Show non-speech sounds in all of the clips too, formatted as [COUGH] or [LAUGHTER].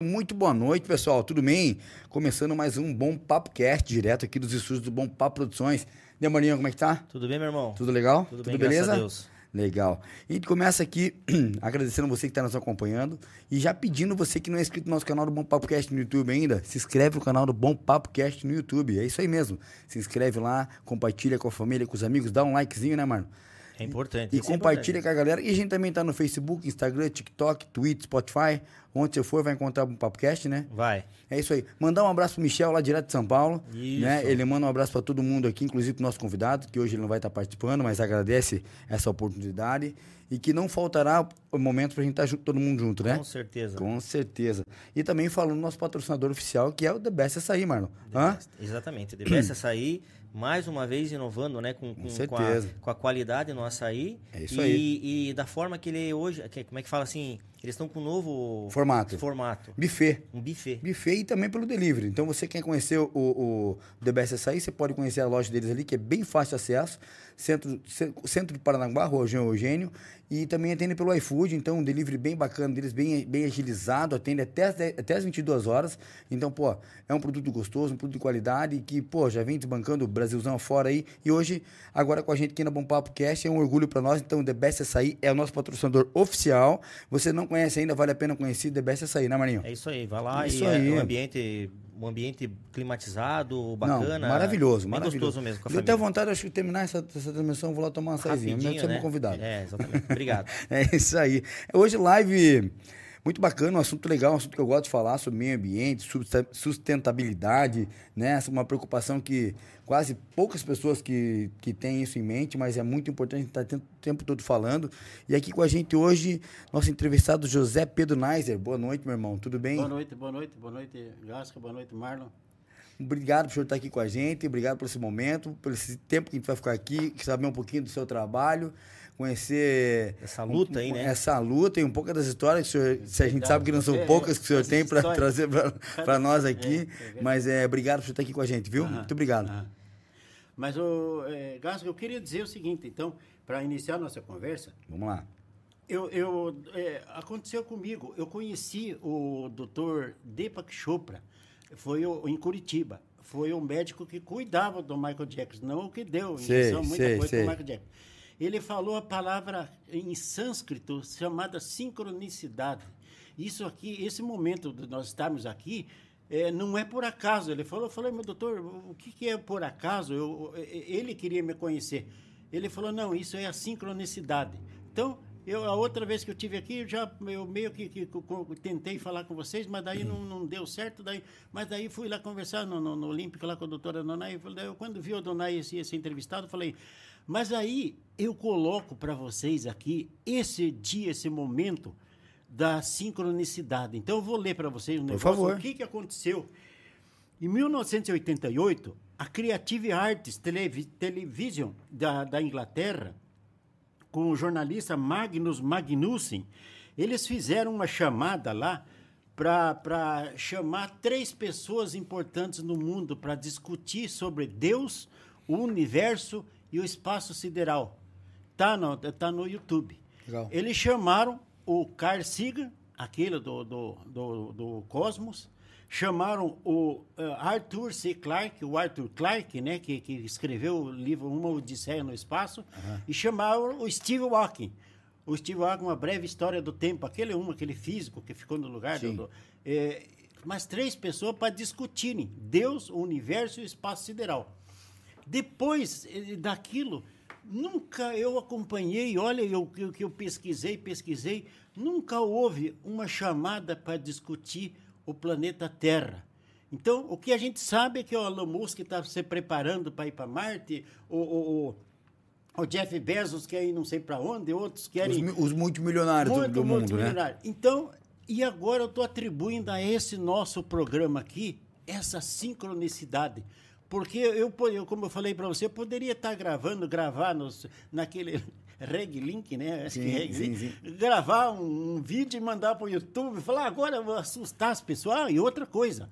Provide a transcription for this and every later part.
Muito boa noite, pessoal. Tudo bem? Começando mais um Bom Papo Cast, direto aqui dos estúdios do Bom Papo Produções. Demorinho, como é que tá? Tudo bem, meu irmão? Tudo legal? Tudo, Tudo bem, beleza? graças a Deus. Legal. E a gente começa aqui [CLEARS THROAT] agradecendo você que está nos acompanhando e já pedindo você que não é inscrito no nosso canal do Bom Papo Cast no YouTube ainda, se inscreve no canal do Bom Papo Cast no YouTube. É isso aí mesmo. Se inscreve lá, compartilha com a família, com os amigos, dá um likezinho, né, mano? É importante. E é compartilha importante. com a galera. E a gente também tá no Facebook, Instagram, TikTok, Twitter, Spotify. Onde você for, vai encontrar o Papocast, né? Vai. É isso aí. Mandar um abraço pro Michel lá direto de São Paulo. Isso. Né? Ele manda um abraço para todo mundo aqui, inclusive pro nosso convidado, que hoje ele não vai estar participando, mas agradece essa oportunidade. E que não faltará o momento pra gente estar junto, todo mundo junto, né? Com certeza. Com certeza. E também falando do nosso patrocinador oficial, que é o The Best Açaí, Marlon. The Hã? Best. Exatamente. The Best Açaí, mais uma vez inovando, né? Com, com, com, a, certeza. com a qualidade no açaí. É isso e, aí. E da forma que ele hoje. que- como é que fala assim? Eles estão com um novo Formato. formato. Buffet. Um buffet. Buffet e também pelo delivery. Então, você quer conhecer o, o The Best Açaí, você pode conhecer a loja deles ali, que é bem fácil de acesso. Centro, ce- centro de Paranaguá, Rua Jean Eugênio. E também atende pelo iFood. Então, um delivery bem bacana deles, bem, bem agilizado. Atende até as, 10 até as 22 horas. Então, pô, é um produto gostoso, um produto de qualidade que, pô, já vem desbancando o Brasilzão afora aí. E hoje, agora com a gente aqui na Bom Papo Cast, é um orgulho para nós. Então, The Best Açaí é o nosso patrocinador oficial. Você não conhece ainda, vale a pena conhecer The Best Açaí, né, Marinho? É isso aí. Vai lá Isso e aí. é um ambiente, um ambiente climatizado, bacana. Não, maravilhoso, maravilhoso. gostoso mesmo com a Deu até família. vontade, acho que terminar essa, essa transmissão, vou lá tomar uma saizinha. Você né? convidado. É, exatamente. Obrigado. [LAUGHS] É isso aí. Hoje live muito bacana, um assunto legal, um assunto que eu gosto de falar sobre meio ambiente, sustentabilidade, né? É Uma preocupação que quase poucas pessoas que, que têm isso em mente, mas é muito importante estar o tempo todo falando. E aqui com a gente hoje, nosso entrevistado José Pedro Neiser. Boa noite, meu irmão. Tudo bem? Boa noite, boa noite, boa noite, Gasca, boa noite, Marlon. Obrigado por estar aqui com a gente, obrigado por esse momento, por esse tempo que a gente vai ficar aqui, saber um pouquinho do seu trabalho, conhecer Essa luta aí, né? Essa luta e um pouco das histórias que senhor, se a gente sabe que não são É, poucas que o senhor tem para trazer para [LAUGHS] nós aqui, É, é verdade. mas é obrigado por estar aqui com a gente, viu? Aham, Muito obrigado. aham. Mas, o é, eu queria dizer o seguinte, então, para iniciar a nossa conversa, Vamos lá. eu, eu, é, aconteceu comigo, eu conheci o doutor Deepak Chopra, foi o, em Curitiba, foi o médico que cuidava do Michael Jackson, não o que deu Sei, muita coisa sei. Michael Jackson. Ele falou a palavra em sânscrito chamada sincronicidade. Isso aqui, esse momento de nós estarmos aqui, é, não é por acaso. Ele falou, eu falei, meu doutor, o que, que é por acaso? Eu, ele queria me conhecer. Ele falou, não, isso é a sincronicidade. Então, eu, a outra vez que eu tive aqui, eu já eu meio que, que co- tentei falar com vocês, mas daí não, não deu certo. Daí, mas daí fui lá conversar no, no, no Olímpico lá com a doutora Donai. Eu, quando vi o Donai esse, esse entrevistado, falei, mas aí eu coloco para vocês aqui esse dia, esse momento da sincronicidade. Então eu vou ler para vocês um negócio, favor. o que, que aconteceu. Em 1988, a Creative Arts Televi Television da, da Inglaterra, com o jornalista Magnus Magnussen, eles fizeram uma chamada lá para chamar três pessoas importantes no mundo para discutir sobre Deus, o universo e o espaço sideral. Tá no, tá no YouTube. Legal. Eles chamaram o Carl Sagan, aquele do, do, do, do Cosmos, chamaram o eh, Arthur C. Clarke, o Arthur Clarke, né, que, que escreveu o livro Uma Odisseia no Espaço, e chamaram o Steve Hawking. O Steve Hawking, Uma Breve História do Tempo, aquele um, aquele físico que ficou no lugar do... Do eh, mas três pessoas para discutirem Deus, o universo e o espaço sideral. Depois eh, daquilo, nunca eu acompanhei, olha, eu, eu, que eu pesquisei, pesquisei, nunca houve uma chamada para discutir o planeta Terra. Então, o que a gente sabe é que o Elon Musk está se preparando para ir para Marte, o, o, o, o Jeff Bezos quer ir não sei para onde, outros Os, querem... mi- os multimilionários do, Muito, do muito mundo, né? Então, e agora eu estou atribuindo a esse nosso programa aqui essa sincronicidade. Porque eu, eu como eu falei para você, eu poderia estar gravando, gravar nos, naquele [LAUGHS] Reg Link, né? Acho [LAUGHS] que Sim, Reg sim, sim. Gravar um, um vídeo e mandar para o YouTube, falar, agora eu vou assustar as pessoas. Ah, e outra coisa,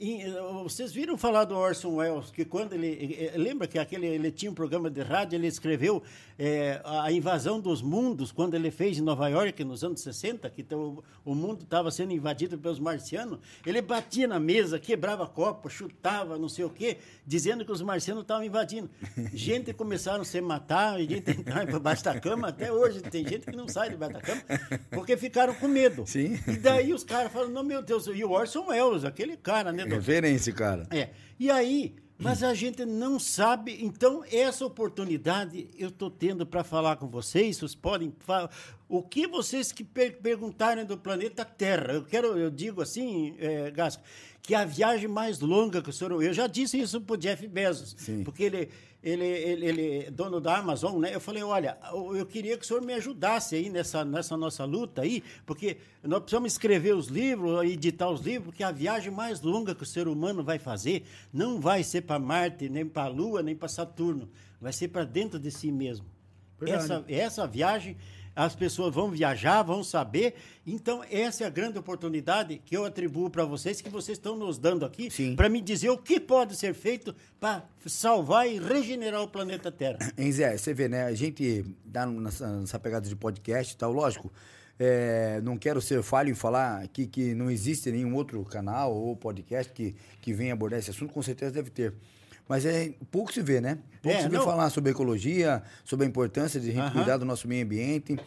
em- eh, vocês viram falar do Orson Welles, que quando ele. eh, eh, Lembra que aquele, ele tinha um programa de rádio, ele escreveu eh, a invasão dos mundos, quando ele fez em Nova York, nos anos 60, que então, o mundo estava sendo invadido pelos marcianos. Ele batia na mesa, quebrava copo, chutava, não sei o quê, dizendo que os marcianos estavam invadindo. Gente começaram a se matar, gente entrar para baixo da cama. Até hoje tem gente que não sai debaixo da cama, porque ficaram com medo. Sim. E daí os caras falam, não, meu Deus, e o Orson Welles, aquele cara, né? Referência, cara. É. E aí, mas a gente não sabe. Então, essa oportunidade eu estou tendo para falar com vocês. Vocês podem falar. O que vocês que per perguntarem do planeta Terra, eu quero, eu digo assim, é, Gasco, que a viagem mais longa que o senhor. Eu já disse isso para o Jeff Bezos, Sim. porque ele, ele, ele, ele é dono da Amazon, né? Eu falei, olha, eu eu queria que o senhor me ajudasse aí nessa, nessa nossa luta aí, porque nós precisamos escrever os livros, editar os livros, porque a viagem mais longa que o ser humano vai fazer não vai ser para Marte, nem para a Lua, nem para Saturno, vai ser para dentro de si mesmo. Verdade. Essa, essa viagem, as pessoas vão viajar, vão saber. Então, essa é a grande oportunidade que eu atribuo para vocês, que vocês estão nos dando aqui, para me dizer o que pode ser feito para salvar e regenerar o planeta Terra. [CLEARS THROAT] Hein, Zé, você vê, né? A gente dá nessa, nessa pegada de podcast e tal, lógico. é, não quero ser falho em falar aqui que não existe nenhum outro canal ou podcast que, que venha abordar esse assunto, com certeza deve ter. Mas é pouco se vê, né? Pouco É, se vê não- falar sobre ecologia, sobre a importância de a gente Aham. cuidar do nosso meio ambiente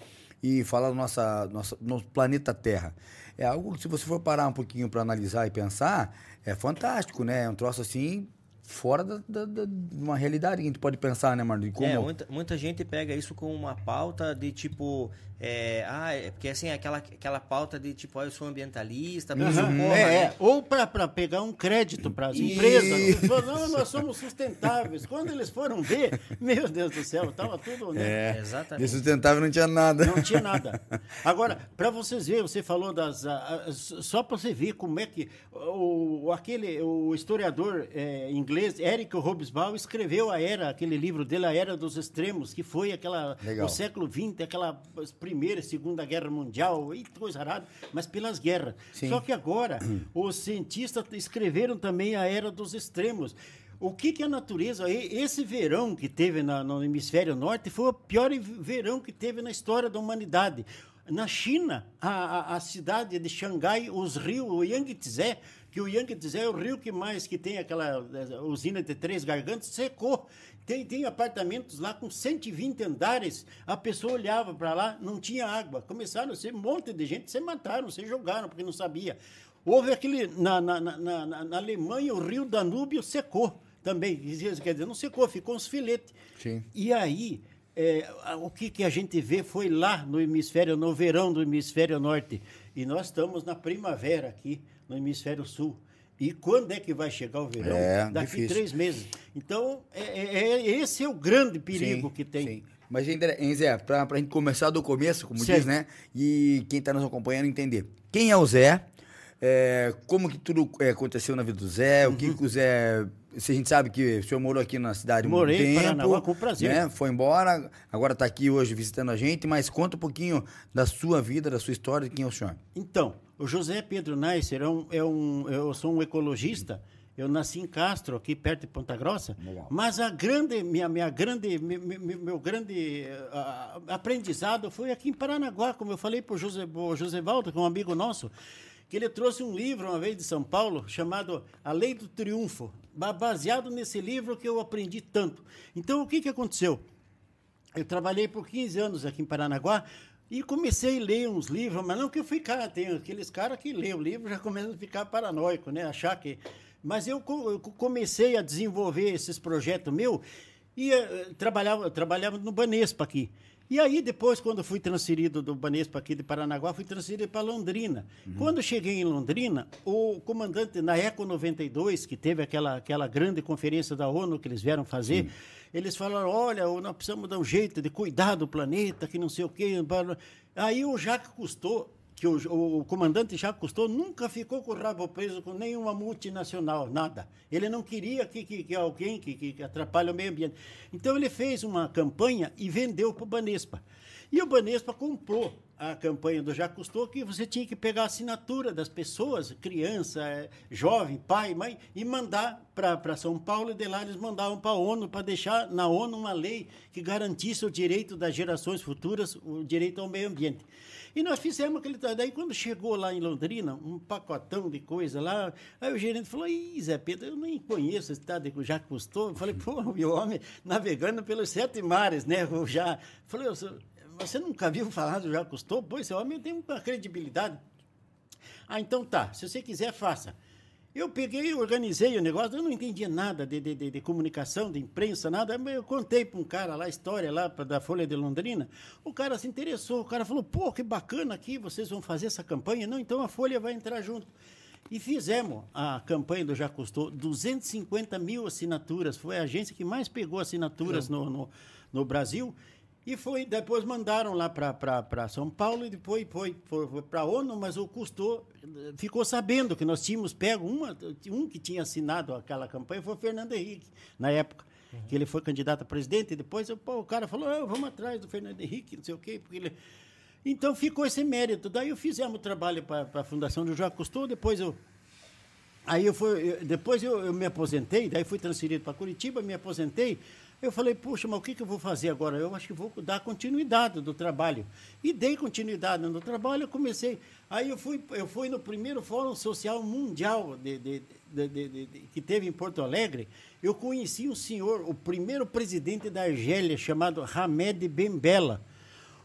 e falar do nossa, nossa, nosso planeta Terra. É algo que, se você for parar um pouquinho para analisar e pensar, é fantástico, né? É um troço assim, fora da, da- da- de uma realidade que a gente pode pensar, né, mano? De como... É, muita, muita gente pega isso com uma pauta de tipo. É, ah, é porque assim, aquela, aquela pauta de tipo, ah, eu sou ambientalista, Aham. socorra, É, né? é. Ou para pegar um crédito para as empresas. Falam, não, nós somos sustentáveis. Quando eles foram ver, [LAUGHS] meu Deus do céu, estava tudo. Né? É, Exatamente. de sustentável não tinha nada. Não tinha nada. [LAUGHS] Agora, para vocês verem, você falou das. ah, ah, só para você ver como é que o, o- aquele, o historiador eh, inglês, Eric Hobsbawm, escreveu a era, aquele livro dele, A Era dos Extremos, que foi aquela. Legal. O século XX, aquela Primeira e Segunda Guerra Mundial, e coisa arada, mas pelas guerras. Sim. Só que agora, [CLEARS THROAT] os cientistas escreveram também a Era dos Extremos. O que, que a natureza. Esse verão que teve na- no hemisfério norte foi o pior verão que teve na história da humanidade. Na China, a, a- a cidade de Xangai, os rios, o Yangtze, que o Yangtze é o rio que mais que tem aquela eh, usina de três gargantas, secou. Tem, tem apartamentos lá com 120 andares, a pessoa olhava para lá, não tinha água. Começaram a ser um monte de gente, se mataram, se jogaram, porque não sabia. Houve aquele. Na, na, na, na- Alemanha, o rio Danúbio secou também. Quer dizer, não secou, ficou uns filetes. Sim. E aí, é, o que, que a gente vê foi lá no hemisfério, no verão do hemisfério norte. E nós estamos na primavera aqui, no hemisfério sul. E quando é que vai chegar o verão? É, Daqui difícil. três meses. Então, é, é- é- esse é o grande perigo Sim, que tem. sim. Mas, hein, Zé, pra, pra gente começar do começo, como Certo. diz, né? E quem tá nos acompanhando entender. Quem é o Zé? É, como que tudo é, aconteceu na vida do Zé? O que, que o Zé... Se a gente sabe que o senhor morou aqui na cidade Morei em muito tempo. Paranaguá, com prazer. Né? Foi embora, agora tá aqui hoje visitando a gente, mas conta um pouquinho da sua vida, da sua história, de quem é o senhor. Então, o José Pedro Neisser é um, é um, eu sou um ecologista. Eu nasci em Castro, aqui perto de Ponta Grossa. Legal. Mas a grande, minha, minha grande, me- me- me- meu, grande ah, aprendizado foi aqui em Paranaguá, como eu falei para o José, José Valdo, que é um amigo nosso, que ele trouxe um livro uma vez de São Paulo chamado A Lei do Triunfo, baseado nesse livro que eu aprendi tanto. Então, o que, que aconteceu? Eu trabalhei por 15 anos aqui em Paranaguá e comecei a ler uns livros, mas não que eu ficar, tem aqueles caras que lêem o livro já começam a ficar paranoico, né? Achar que. Mas eu comecei a desenvolver esses projetos meu e eh, trabalhava, trabalhava no Banespa aqui. E aí, depois, quando fui transferido do Banespa aqui de Paranaguá, fui transferido para Londrina. Quando cheguei em Londrina, o comandante na Eco 92, que teve aquela, aquela grande conferência da ONU que eles vieram fazer, eles falaram: olha, nós precisamos dar um jeito de cuidar do planeta, que não sei o quê. Aí o Jacques Cousteau, que o, o comandante Jacques Cousteau nunca ficou com o rabo preso com nenhuma multinacional, nada. Ele não queria que, que, que alguém que, que atrapalhe o meio ambiente. Então ele fez uma campanha e vendeu para o Banespa. E o Banespa comprou a campanha do Já Custou que você tinha que pegar a assinatura das pessoas, criança, jovem, pai, mãe, e mandar para São Paulo e de lá eles mandavam para a ONU para deixar na ONU uma lei que garantisse o direito das gerações futuras, o direito ao meio ambiente. E nós fizemos aquele. Daí, quando chegou lá em Londrina, um pacotão de coisa lá, aí o gerente falou: Ih, Zé Pedro, eu nem conheço esse estado que já custou. Eu falei: pô, o homem navegando pelos sete mares, né? Eu já. Falei: você nunca viu falar do já custou? Pois, esse homem tem uma credibilidade. Ah, então tá, se você quiser, faça. Eu peguei, organizei o negócio, eu não entendia nada de, de, de, de comunicação, de imprensa, nada. Eu contei para um cara lá, a história lá pra, da Folha de Londrina. O cara se interessou, o cara falou, pô, que bacana aqui, vocês vão fazer essa campanha. Não, então a Folha vai entrar junto. E fizemos a campanha do Já Custou, 250 mil assinaturas. Foi a agência que mais pegou assinaturas no, no, no Brasil. E foi, depois mandaram lá para São Paulo e depois foi, foi, foi para a ONU, mas o Custou ficou sabendo que nós tínhamos pego uma, um que tinha assinado aquela campanha, foi o Fernando Henrique, na época. Uhum. Que ele foi candidato a presidente, e depois pô, o cara falou: ah, vamos atrás do Fernando Henrique, não sei o quê, porque ele. Então ficou esse mérito. Daí eu fizemos o trabalho para a Fundação do João Custou, depois eu. Aí eu fui, depois eu, eu me aposentei, daí fui transferido para Curitiba, me aposentei. Eu falei, puxa, mas o que, que eu vou fazer agora? Eu acho que vou dar continuidade do trabalho. E dei continuidade no trabalho, eu comecei. Aí eu fui, eu fui no primeiro Fórum Social Mundial de, de, de, que teve em Porto Alegre. Eu conheci um senhor, o primeiro presidente da Argélia, chamado Hamed Bembela.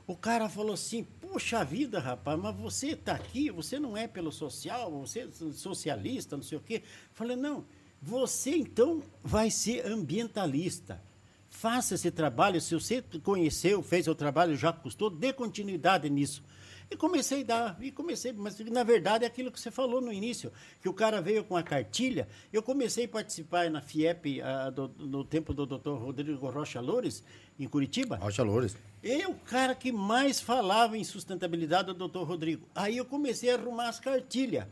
O cara falou assim: Puxa vida, rapaz, mas você está aqui, você não é pelo social, você é socialista, não sei o quê. Falei: Não, você então vai ser ambientalista. Faça esse trabalho. Se você conheceu, fez o trabalho, já custou, dê continuidade nisso. E comecei a dar, e comecei, mas na verdade é aquilo que você falou no início, que o cara veio com a cartilha. Eu comecei a participar na FIEP uh, do, no tempo do doutor Rodrigo Rocha Loures, em Curitiba. Rocha Loures. E o cara que mais falava em sustentabilidade é o doutor Rodrigo. Aí eu comecei a arrumar as cartilhas.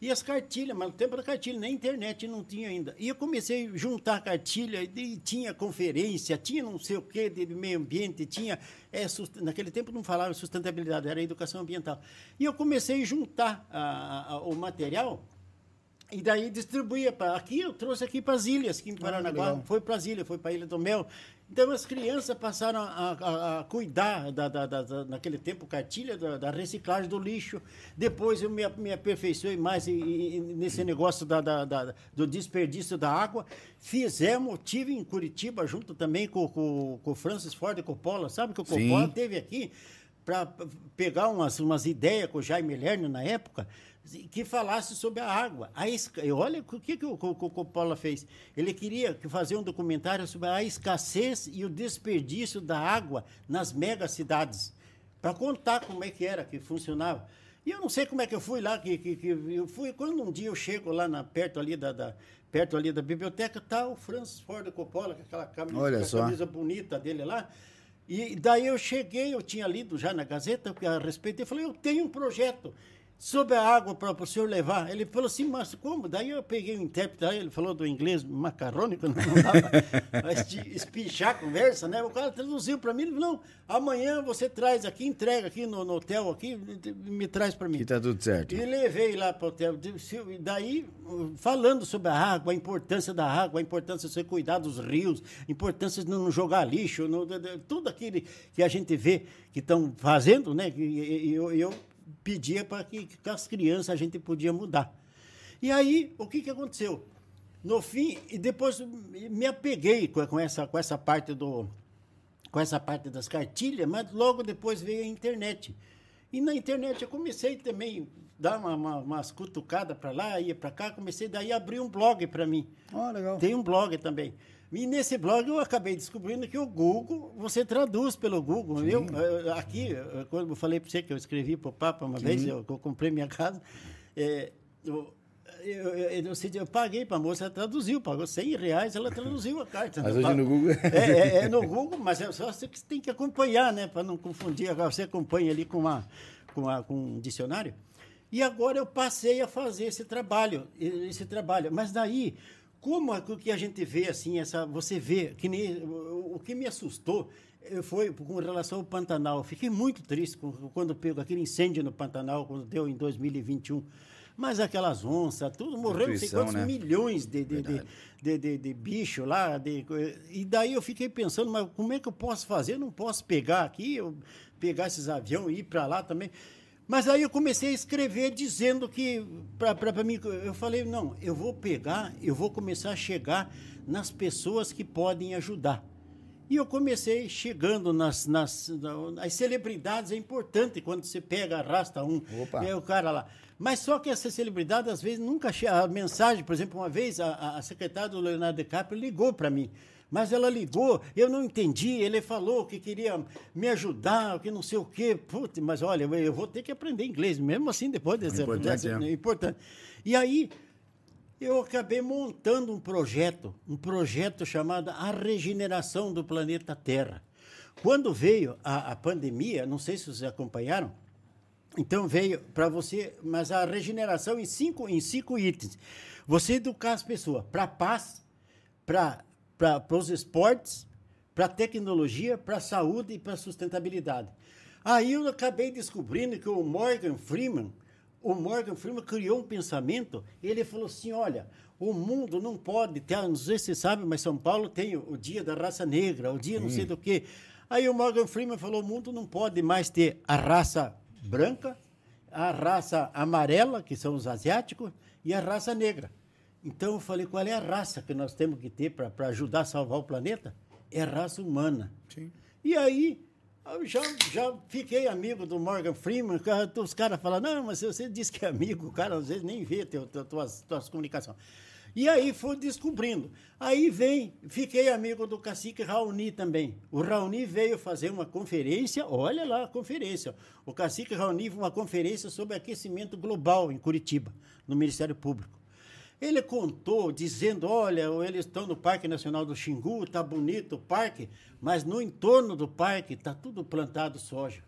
E as cartilhas, mas no tempo da cartilha, nem internet não tinha ainda. E eu comecei a juntar cartilha, e tinha conferência, tinha não sei o quê de meio ambiente, tinha. É, naquele tempo não falava sustentabilidade, era educação ambiental. E eu comecei a juntar a, a, o material e daí distribuía para. Aqui eu trouxe aqui para as ilhas, aqui em ah, Paranaguá. Ah, foi para as ilhas, foi para a Ilha do Mel. Então as crianças passaram a, a, a cuidar, da, da, da, naquele tempo, cartilha, da, da, reciclagem do lixo. Depois eu me, me aperfeiçoei mais e, e, nesse negócio da, da, do desperdício da água. Fizemos, tive em Curitiba, junto também com, com, com o Francis Ford Coppola. Sabe que o Coppola Sim. teve aqui para pegar umas, umas ideias com o Jaime Lerner na época que falasse sobre a água. A esca... Olha o que, que o, Coppola fez. Ele queria fazer um documentário sobre a escassez e o desperdício da água nas megacidades, para contar como é que era, que funcionava. E eu não sei como é que eu fui lá, que, que, que eu fui, quando um dia eu chego lá na, perto, ali da, da perto ali da biblioteca, tá o Francis Ford Coppola, com aquela camisa, camisa bonita dele lá. E daí eu cheguei, eu tinha lido já na Gazeta a respeito, e falei, eu tenho um projeto sobre a água para o senhor levar. Ele falou assim, mas como? Daí eu peguei o intérprete, aí ele falou do inglês macarrônico, [LAUGHS] não dava espichar a conversa, né? O cara traduziu para mim, ele falou, não, amanhã você traz aqui, entrega aqui no, no hotel, aqui, me traz para mim. Que tá tudo certo. E levei lá para o hotel. Daí, falando sobre a água, a importância da água, a importância de você cuidar dos rios, a importância de não jogar lixo, no, tudo aquilo que a gente vê que estão fazendo, né? E eu, eu pedia para que, que as crianças a gente podia mudar. E aí, o que, que aconteceu? No fim, e depois me apeguei com, com, essa, com essa parte do com essa parte das cartilhas, mas logo depois veio a internet. E na internet eu comecei também a dar uma, uma, umas cutucadas para lá, ia para cá, comecei daí a abrir um blog para mim. Oh, legal. Tem um blog também. E nesse blog eu acabei descobrindo que o Google, você traduz pelo Google. Eu, eh, aqui, quando eu falei para você que eu escrevi para o Papa uma Sim. vez, eu, eu, comprei minha casa, é, eu, eu, eu, eu, paguei para a moça, ela traduziu, pagou 100 reais, ela traduziu a carta. Mas hoje no Google... É, é, é, no [LAUGHS] Google, mas é só você que tem que acompanhar, né? Para não confundir. Agora você acompanha ali com, uma, com, uma, com um dicionário. E agora eu passei a fazer esse trabalho, esse trabalho. Mas daí como o que a gente vê assim, essa, você vê, que nem, o, o que me assustou eh, foi com relação ao Pantanal. Fiquei muito triste com- quando pegou aquele incêndio no Pantanal, quando deu em 2021. Mas aquelas onças, tudo morreu não sei quantos né? milhões de, de, de, de, de, de bicho lá. de e daí eu fiquei pensando, mas como é que eu posso fazer? Eu não posso pegar aqui, eu pegar esses aviões e ir para lá também. Mas aí eu comecei a escrever dizendo que, para mim, eu falei, não, eu vou pegar, eu vou começar a chegar nas pessoas que podem ajudar. E eu comecei chegando nas, nas, nas celebridades, é importante quando você pega, arrasta um, Opa. é o cara lá. Mas só que essa celebridade, às vezes, nunca chega. A mensagem, por exemplo, uma vez a, a secretária do Leonardo DiCaprio ligou para mim. Mas ela ligou, eu não entendi. Ele falou que queria me ajudar, que não sei o quê. Putz, mas olha, eu- vou ter que aprender inglês, mesmo assim, depois dessa. Importante, dessa- é. importante. E aí, eu acabei montando um projeto, um projeto chamado A Regeneração do Planeta Terra. Quando veio a, a pandemia, não sei se vocês acompanharam, então veio para você, mas a regeneração em cinco, em cinco itens. Você educar as pessoas para paz, para os esportes, para tecnologia, para saúde e para sustentabilidade. Aí eu acabei descobrindo que o Morgan Freeman, o Morgan Freeman criou um pensamento, ele falou assim, olha, o mundo não pode ter, não sei se você sabe, mas São Paulo tem o, o dia da raça negra, o dia não sei do que. Aí o Morgan Freeman falou, o mundo não pode mais ter a raça branca, a raça amarela, que são os asiáticos, e a raça negra. Então eu falei, qual é a raça que nós temos que ter para ajudar a salvar o planeta? É a raça humana. Sim. E aí, eu já, já fiquei amigo do Morgan Freeman, os caras falam, não, mas você disse que é amigo, o cara às vezes nem vê teu, teu, tuas, tuas comunicações. E aí fui descobrindo. Aí vem, fiquei amigo do cacique Raoni também. O Raoni veio fazer uma conferência, olha lá a conferência. O cacique Raoni uma conferência sobre aquecimento global em Curitiba, no Ministério Público. Ele contou dizendo, olha, eles estão no Parque Nacional do Xingu, tá bonito o parque, mas no entorno do parque tá tudo plantado soja.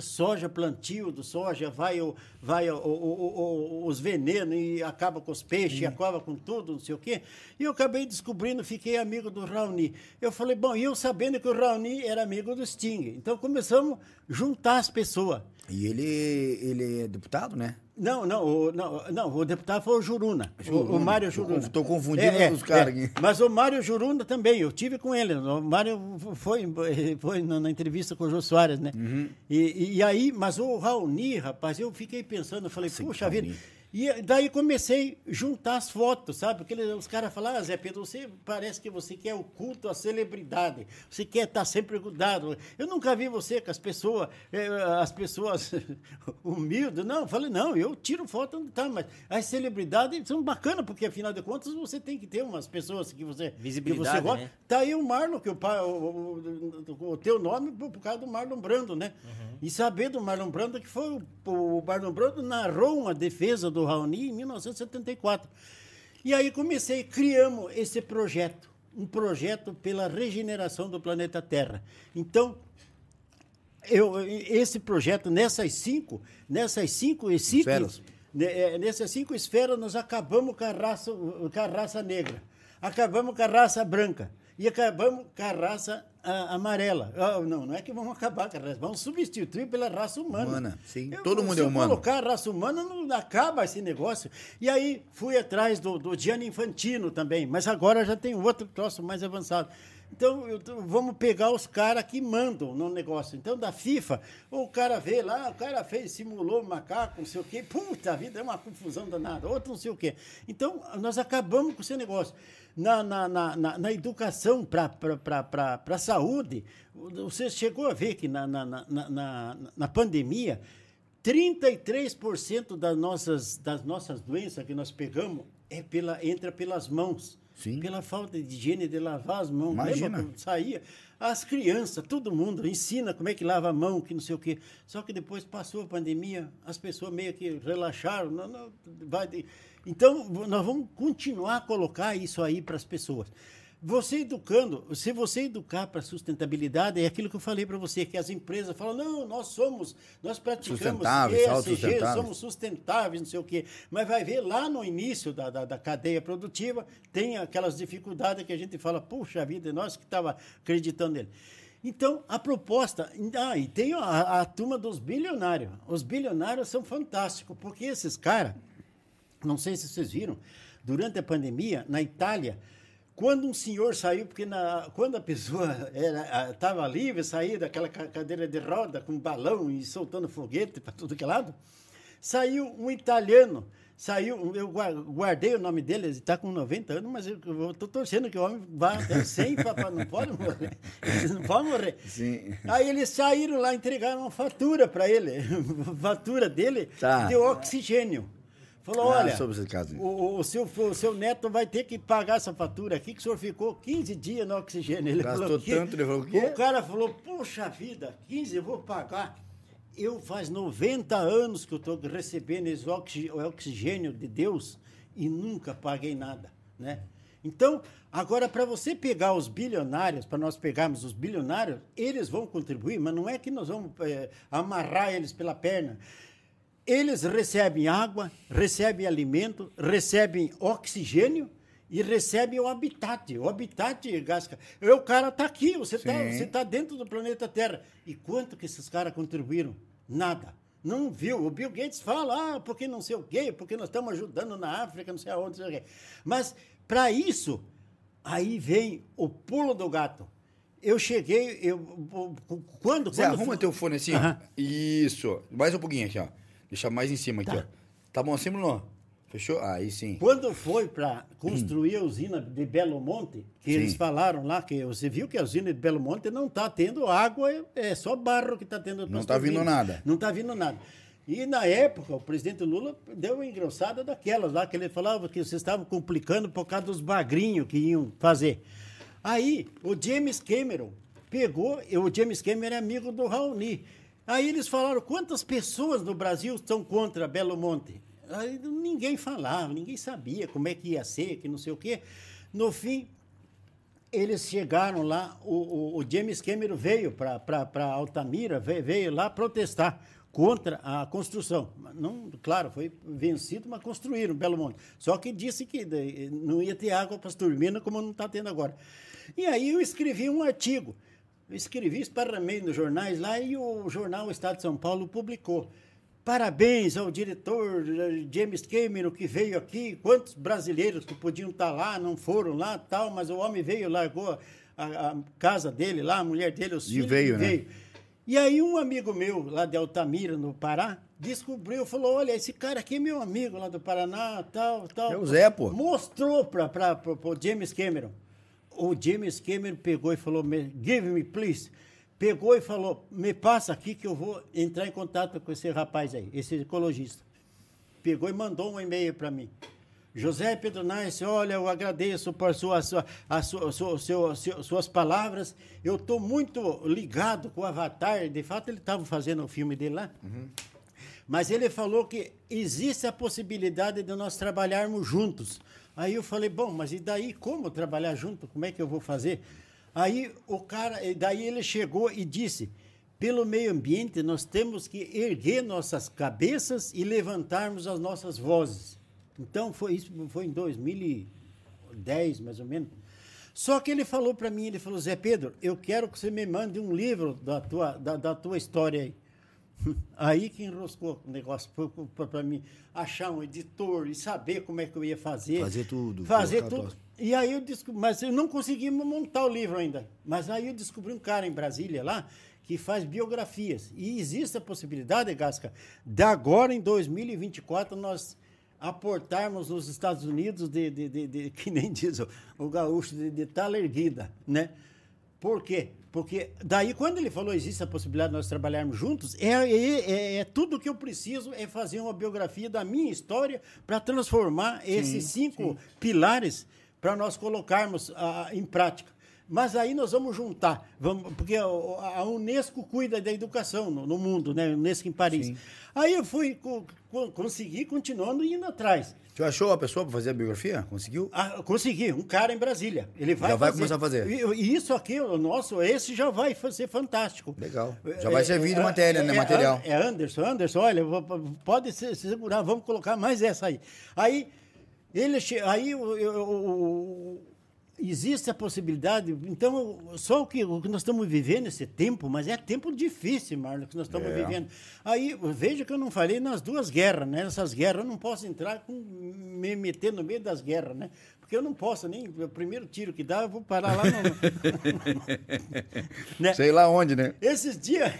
Soja, plantio do soja, vai, o, vai o, o- os venenos e acaba com os peixes, acaba com tudo, não sei o quê. E eu acabei descobrindo, fiquei amigo do Raoni. Eu falei, bom, e eu sabendo que o Raoni era amigo do Sting. Então começamos a juntar as pessoas. E ele, ele é deputado, né? Não, não, o, não, não, o deputado foi o Juruna. O- O, Juruna. Mário Juruna. tô confundindo os caras aqui. Mas o Mário Juruna também, eu tive com ele. O Mário foi, foi na, entrevista com o Jô Soares, né? Uhum. E, e- aí, mas o Raoni, rapaz, eu fiquei pensando, eu falei, Sim, puxa vida. E daí comecei a juntar as fotos, sabe? Porque os caras falam, ah, Zé Pedro, você parece que você quer o culto à celebridade, você quer estar sempre grudado. Eu nunca vi você com as pessoas, eh, as pessoas [LAUGHS] humildes. Não, eu falei, não, eu tiro foto onde tá, mas as celebridades são bacanas, porque afinal de contas você tem que ter umas pessoas que você, que Visibilidade, você gosta. né? Tá aí o Marlon, que o, pai, o, o- teu nome por, causa do Marlon Brando, né? E saber do Marlon Brando que foi o, o Marlon Brando narrou uma defesa do Raoni em 1974. E aí comecei, criamos esse projeto, um projeto pela regeneração do planeta Terra. Então, eu, esse projeto, nessas cinco, nessas cinco Esferas. esferas, nessas cinco esferas, nós acabamos com a raça, com a raça negra, acabamos com a raça branca e acabamos com a raça ah, amarela. Ah, não, não é que vamos acabar com a raça, vamos substituir pela raça humana. Humana, sim. Eu- Todo mundo se é humano. colocar a raça humana, não acaba esse negócio. E aí fui atrás do, do Gianni Infantino também, mas agora já tem outro troço mais avançado. Então, eu vamos pegar os caras que mandam no negócio. Então, da FIFA, o cara vê lá, o cara fez, simulou macaco, não sei o quê. Puta vida, é uma confusão danada. Outro não sei o quê. Então, nós acabamos com esse negócio. Na, na, na, na, na educação para a saúde, você chegou a ver que na, na, na, na, na pandemia, 33% das nossas, das nossas doenças que nós pegamos é pela, entra pelas mãos. Sim. Pela falta de higiene de lavar as mãos. Imagina. Lembra saía? As crianças, todo mundo ensina como é que lava a mão, que não sei o quê. Só que depois passou a pandemia, as pessoas meio que relaxaram. Não, não, vai de- Então, nós vamos continuar a colocar isso aí para as pessoas. Você educando, se você educar para sustentabilidade, é aquilo que eu falei para você, que as empresas falam, não, nós somos, nós praticamos ESG, somos sustentáveis, não sei o quê. Mas vai ver lá no início da, da, da cadeia produtiva, tem aquelas dificuldades que a gente fala, puxa vida, nós que estava acreditando nele. Então, a proposta. Ah, e tem a, a turma dos bilionários. Os bilionários são fantásticos, porque esses caras, não sei se vocês viram, durante a pandemia, na Itália, quando um senhor saiu, porque na, quando a pessoa estava livre, saía daquela cadeira de roda com balão e soltando foguete para tudo que é lado, saiu um italiano Saiu, eu guardei o nome dele, ele está com 90 anos, mas eu estou torcendo que o homem vá até 100, [LAUGHS] papai, não pode morrer. não pode morrer. Sim. Aí eles saíram lá, entregaram uma fatura para ele, [LAUGHS] fatura dele tá. de oxigênio. Falou, ah, olha, o, o, seu, o seu neto vai ter que pagar essa fatura aqui, que o senhor ficou 15 dias no oxigênio. Ele Gastou falou, tanto, ele falou o quê? O cara falou, puxa vida, 15 eu vou pagar eu faz 90 anos que eu estou recebendo esse oxigênio de Deus e nunca paguei nada, né? Então, agora para você pegar os bilionários, para nós pegarmos os bilionários, eles vão contribuir, mas não é que nós vamos é, amarrar eles pela perna. Eles recebem água, recebem alimento, recebem oxigênio e recebem o habitat. O habitat, Gasca, o cara está aqui, você está tá dentro do planeta Terra. E quanto que esses caras contribuíram? Nada. Não viu. O Bill Gates fala, ah, porque não sei o quê, porque nós estamos ajudando na África, não sei aonde, não sei o quê. Mas, para isso, aí vem o pulo do gato. Eu cheguei, eu, quando... Zé, quando arruma fui... teu fone assim. Isso. Mais um pouquinho aqui, ó. Deixa mais em cima aqui, tá. ó. Tá bom assim, Bruno? Fechou? Aí sim. Quando foi para construir a usina de Belo Monte, que sim. eles falaram lá que você viu que a usina de Belo Monte não está tendo água, é só barro que está tendo. Não está vindo nada. Não está vindo nada. E na época, o presidente Lula deu uma engrossada daquelas lá, que ele falava que vocês estavam complicando por causa dos bagrinhos que iam fazer. Aí, o James Cameron pegou, o James Cameron é amigo do Raoni. Aí eles falaram, quantas pessoas no Brasil estão contra Belo Monte? Aí ninguém falava, ninguém sabia como é que ia ser, que não sei o quê. No fim, eles chegaram lá, o, o, o James Cameron veio para Altamira, veio, veio, lá protestar contra a construção. Não, claro, foi vencido, mas construíram Belo Monte. Só que disse que não ia ter água para as turbinas, como não está tendo agora. E aí eu escrevi um artigo. Eu escrevi, esparramei nos jornais lá e o jornal Estado de São Paulo publicou. Parabéns ao diretor eh, James Cameron que veio aqui. Quantos brasileiros que podiam estar lá não foram lá, tal, mas o homem veio, largou a, a casa dele lá, a mulher dele, os e filhos. Veio, e veio, né? E aí um amigo meu lá de Altamira, no Pará, descobriu, falou, olha, esse cara aqui é meu amigo lá do Paraná, tal, tal. É o Zé, pô. Mostrou para o James Cameron. O James Cameron pegou e falou, give me, please pegou e falou: me passa aqui que eu vou entrar em contato com esse rapaz aí, esse ecologista. Pegou e mandou um e-mail para mim. José Pedro Nice, olha, eu agradeço por sua, sua, a sua, sua, sua, suas palavras. Eu estou muito ligado com o Avatar. De fato, ele estava fazendo o filme dele lá. Uhum. Mas ele falou que existe a possibilidade de nós trabalharmos juntos. Aí eu falei, bom, mas e daí como trabalhar junto? Como é que eu vou fazer? Aí o cara, daí ele chegou e disse: pelo meio ambiente nós temos que erguer nossas cabeças e levantarmos as nossas vozes. Então foi isso, foi em 2010 mais ou menos. Só que ele falou para mim, ele falou: Zé Pedro, eu quero que você me mande um livro da tua, da, da tua história aí. Aí que enroscou o negócio para mim achar um editor e saber como é que eu ia fazer. Fazer tudo. Fazer tudo. E aí eu descobri, mas eu não consegui montar o livro ainda. Mas aí eu descobri um cara em Brasília lá que faz biografias. E existe a possibilidade, Gasca, de agora em 2024 nós aportarmos nos Estados Unidos de, de, de, de [LAUGHS] que nem diz o, o gaúcho, de, de tal erguida, né? Por quê? Porque daí, quando ele falou existe a possibilidade de nós trabalharmos juntos, é, é, é, é tudo que eu preciso é fazer uma biografia da minha história para transformar sim, esses cinco sim. pilares para nós colocarmos ah, em prática. Mas aí nós vamos juntar, vamos, porque a Unesco cuida da educação no, no mundo, né? Unesco em Paris. Sim. Aí eu fui, co, co, consegui, continuando indo atrás. Você achou a pessoa para fazer a biografia? Conseguiu? Ah, consegui, um cara em Brasília. Ele vai já vai fazer. começar a fazer. E, isso aqui, o nosso, esse já vai ser fantástico. Legal. Já é, vai servir de é, matéria, né? É, Material. É Anderson, Anderson, olha, pode se segurar, vamos colocar mais essa aí. Aí ele aí o, existe a possibilidade. Então, só o que, o que nós estamos vivendo esse tempo, mas é tempo difícil, Marlon, que nós estamos É. vivendo. Aí, veja que eu não falei nas duas guerras, né? Nessas guerras eu não posso entrar com me meter no meio das guerras, né? Porque eu não posso nem. O primeiro tiro que dá, eu vou parar lá no. né? Sei lá onde, né? Esses dias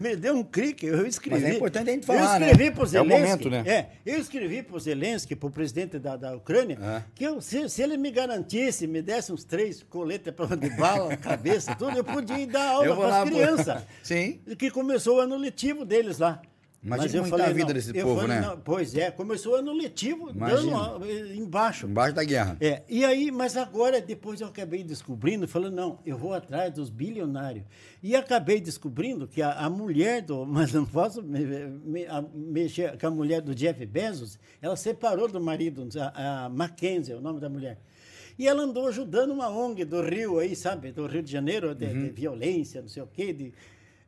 me deu um clique, eu escrevi. Mas é importante a gente falar, Eu escrevi né? pro É o Zelensky. momento, né? É, eu escrevi Zelensky, presidente da, da Ucrânia, É. que eu, se, se ele me garantisse, me desse uns três coletas pra- de bala, cabeça, tudo, eu podia ir dar aula para as crianças. Sim. Que começou o ano letivo deles lá. Imagina como tá a vida desse eu povo, falei, né? não, pois é, começou ano letivo dando embaixo. Embaixo da guerra. É, e aí, mas agora, depois eu acabei descobrindo, falando, não, eu vou atrás dos bilionários. E acabei descobrindo que a, a mulher do. [LAUGHS] Mas não posso me- me- a- mexer com a mulher do Jeff Bezos, ela separou do marido, a, a Mackenzie, é o nome da mulher. E ela andou ajudando uma ONG do Rio aí, sabe? Do Rio de Janeiro, de, de violência, não sei o quê. de-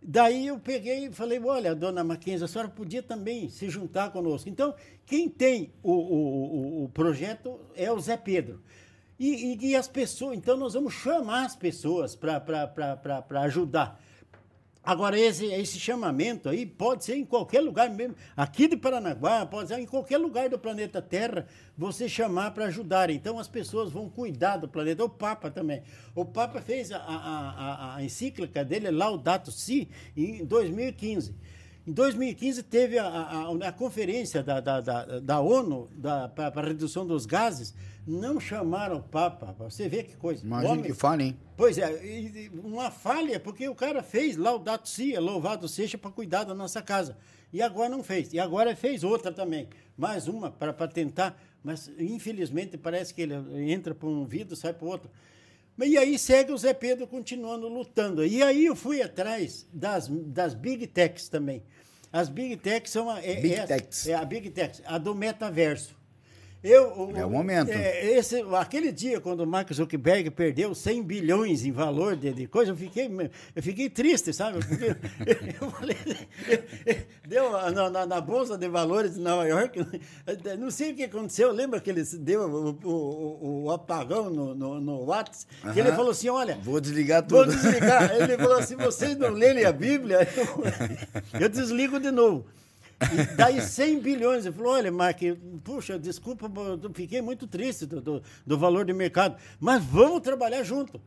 Daí eu peguei e falei, olha, dona Mackenzie, a senhora podia também se juntar conosco. Então, quem tem o, o, o- projeto é o Zé Pedro. E, e- e as pessoas, então nós vamos chamar as pessoas para ajudar. Agora, esse, esse chamamento aí pode ser em qualquer lugar mesmo, aqui de Paranaguá, pode ser em qualquer lugar do planeta Terra, você chamar para ajudar. Então, as pessoas vão cuidar do planeta. O Papa também. O Papa fez a, a, a, a encíclica dele, Laudato Si, em 2015. Em 2015 teve a, a, a conferência da, da, da, da ONU para a redução dos gases, não chamaram o Papa. Você vê que coisa. Imagina homem- que fala, hein? Pois é, uma falha, porque o cara fez Laudato Si, é louvado seja para cuidar da nossa casa. E agora não fez. E agora fez outra também. Mais uma para tentar, mas infelizmente parece que ele entra por um vidro, sai para o outro. E aí segue o Zé Pedro continuando lutando. E aí eu fui atrás das, das Big Techs também. As Big Techs são a, é, Big essa- Techs. é a Big Techs, a do metaverso. Eu, É o momento. é, esse, aquele dia, quando o Mark Zuckerberg perdeu 100 bilhões em valor de, de coisa, eu fiquei, eu fiquei triste, sabe? Porque [LAUGHS] eu falei, [LAUGHS] deu na, na- na Bolsa de Valores de Nova York, [LAUGHS] não sei o que aconteceu, lembra que ele deu o, o- o- apagão no, no, no WhatsApp? Que ele falou assim, olha, Vou desligar Vou tudo. desligar. Ele falou assim: vocês não lerem a Bíblia, eu, eu desligo de novo. Daí 100 bilhões. Ele falou: olha, Mark, puxa, desculpa, fiquei muito triste do, do, do valor de mercado, mas vamos trabalhar junto.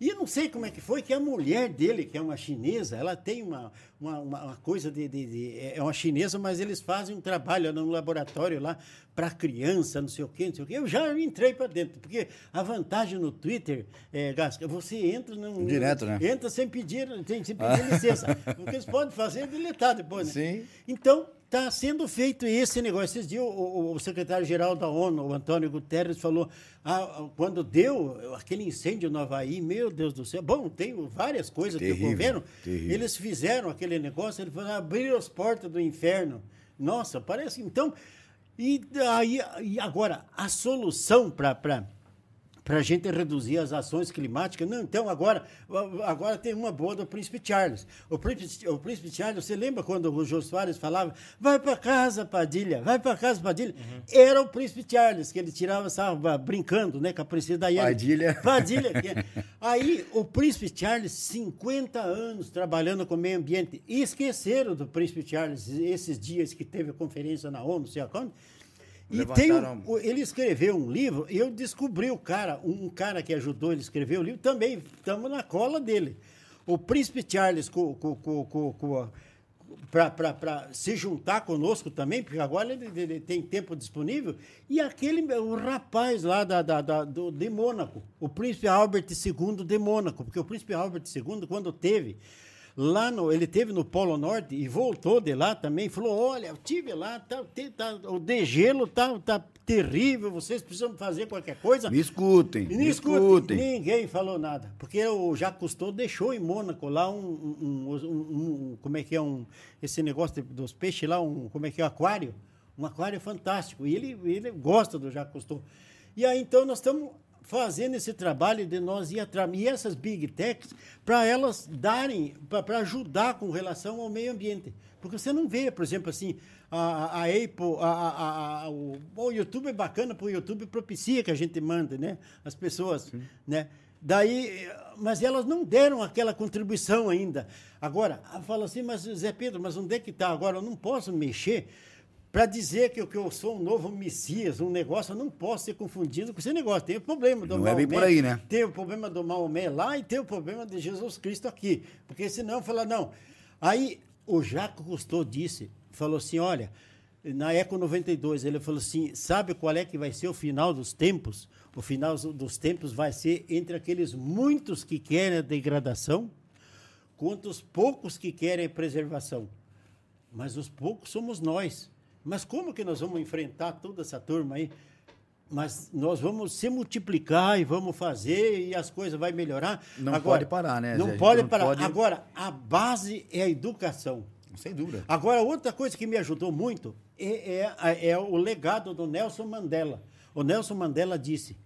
E eu não sei como é que foi que a mulher dele, que é uma chinesa, ela tem uma, uma, uma- coisa de, de- de- É uma chinesa, mas eles fazem um trabalho no laboratório lá para criança, não sei o quê, não sei o quê. Eu já entrei para dentro, porque a vantagem no Twitter, é, Gasca, você entra num, Direto, né? Entra sem pedir, sem, sem pedir licença. [LAUGHS] O que eles podem fazer é deletar depois, né? Sim. Então, está sendo feito esse negócio. Esses dias, o, o- secretário-geral da ONU, o Antônio Guterres, falou: ah, quando deu aquele incêndio no Havaí, meu Deus do céu. Bom, tem várias coisas que Terrível, o governo. terrível. Eles fizeram aquele negócio, eles abriram as portas do inferno. Nossa, parece. Então, e aí, e agora, a solução para para a gente reduzir as ações climáticas. Não, então agora, agora tem uma boa do Príncipe Charles. O Príncipe, o Príncipe Charles, você lembra quando o Jô Soares falava, vai para casa, Padilha, vai para casa, Padilha? Era o Príncipe Charles, que ele tirava, estava brincando né, com a princesa Diana. Padilha. [LAUGHS] Padilha. é. Aí o Príncipe Charles, 50 anos trabalhando com o meio ambiente, e esqueceram do Príncipe Charles esses dias que teve a conferência na ONU, sei aonde. E tem um- ele escreveu um livro, eu descobri o cara, um cara que ajudou ele a escrever o livro, também estamos na cola dele. O Príncipe Charles com, com, com, com, com para se juntar conosco também, porque agora ele, ele tem tempo disponível, e aquele, o rapaz lá da, da, da- do, de Mônaco, o príncipe Albert II de Mônaco, porque o príncipe Albert II, quando teve, lá no, ele teve no Polo Norte e voltou de lá também, falou, olha, eu tive lá, tá, tá- o degelo tá, tá terrível, vocês precisam fazer qualquer coisa. Me escutem, me escute, escutem. Ninguém falou nada. Porque o Jacques Cousteau deixou em Mônaco lá um, um- um- um- Como é que é um. Esse negócio dos peixes lá, um. Como é que é? Um aquário. Um aquário fantástico. E ele, ele gosta do Jacques Cousteau. E aí então nós estamos fazendo esse trabalho de nós ir atrás. E essas big techs, para elas darem, para ajudar com relação ao meio ambiente. Porque você não vê, por exemplo, assim, a, a Apple, a, a, a, o, o YouTube é bacana, porque o YouTube propicia que a gente manda, né? As pessoas, Sim. né? Daí, mas elas não deram aquela contribuição ainda. Agora, fala assim, mas Zé Pedro, mas onde é que está agora? Eu não posso mexer para dizer que, que eu sou um novo Messias, um negócio, eu não posso ser confundido com esse negócio. Tem o problema do não Maomé. É bem por aí, né? Tem o problema do Maomé lá e tem o problema de Jesus Cristo aqui. Porque senão fala, não. Aí o Jaco Cousteau disse, falou assim, olha, na Eco 92, ele falou assim, sabe qual é que vai ser o final dos tempos? o final dos tempos vai ser entre aqueles muitos que querem a degradação, quanto os poucos que querem a preservação. Mas os poucos somos nós. Mas como que nós vamos enfrentar toda essa turma aí? Mas nós vamos se multiplicar e vamos fazer e as coisas vão melhorar. Não Agora, pode parar, né? Não pode não parar. Pode... Agora, a base é a educação. Sem dúvida. Agora, outra coisa que me ajudou muito é, é, é o legado do Nelson Mandela. O Nelson Mandela disse: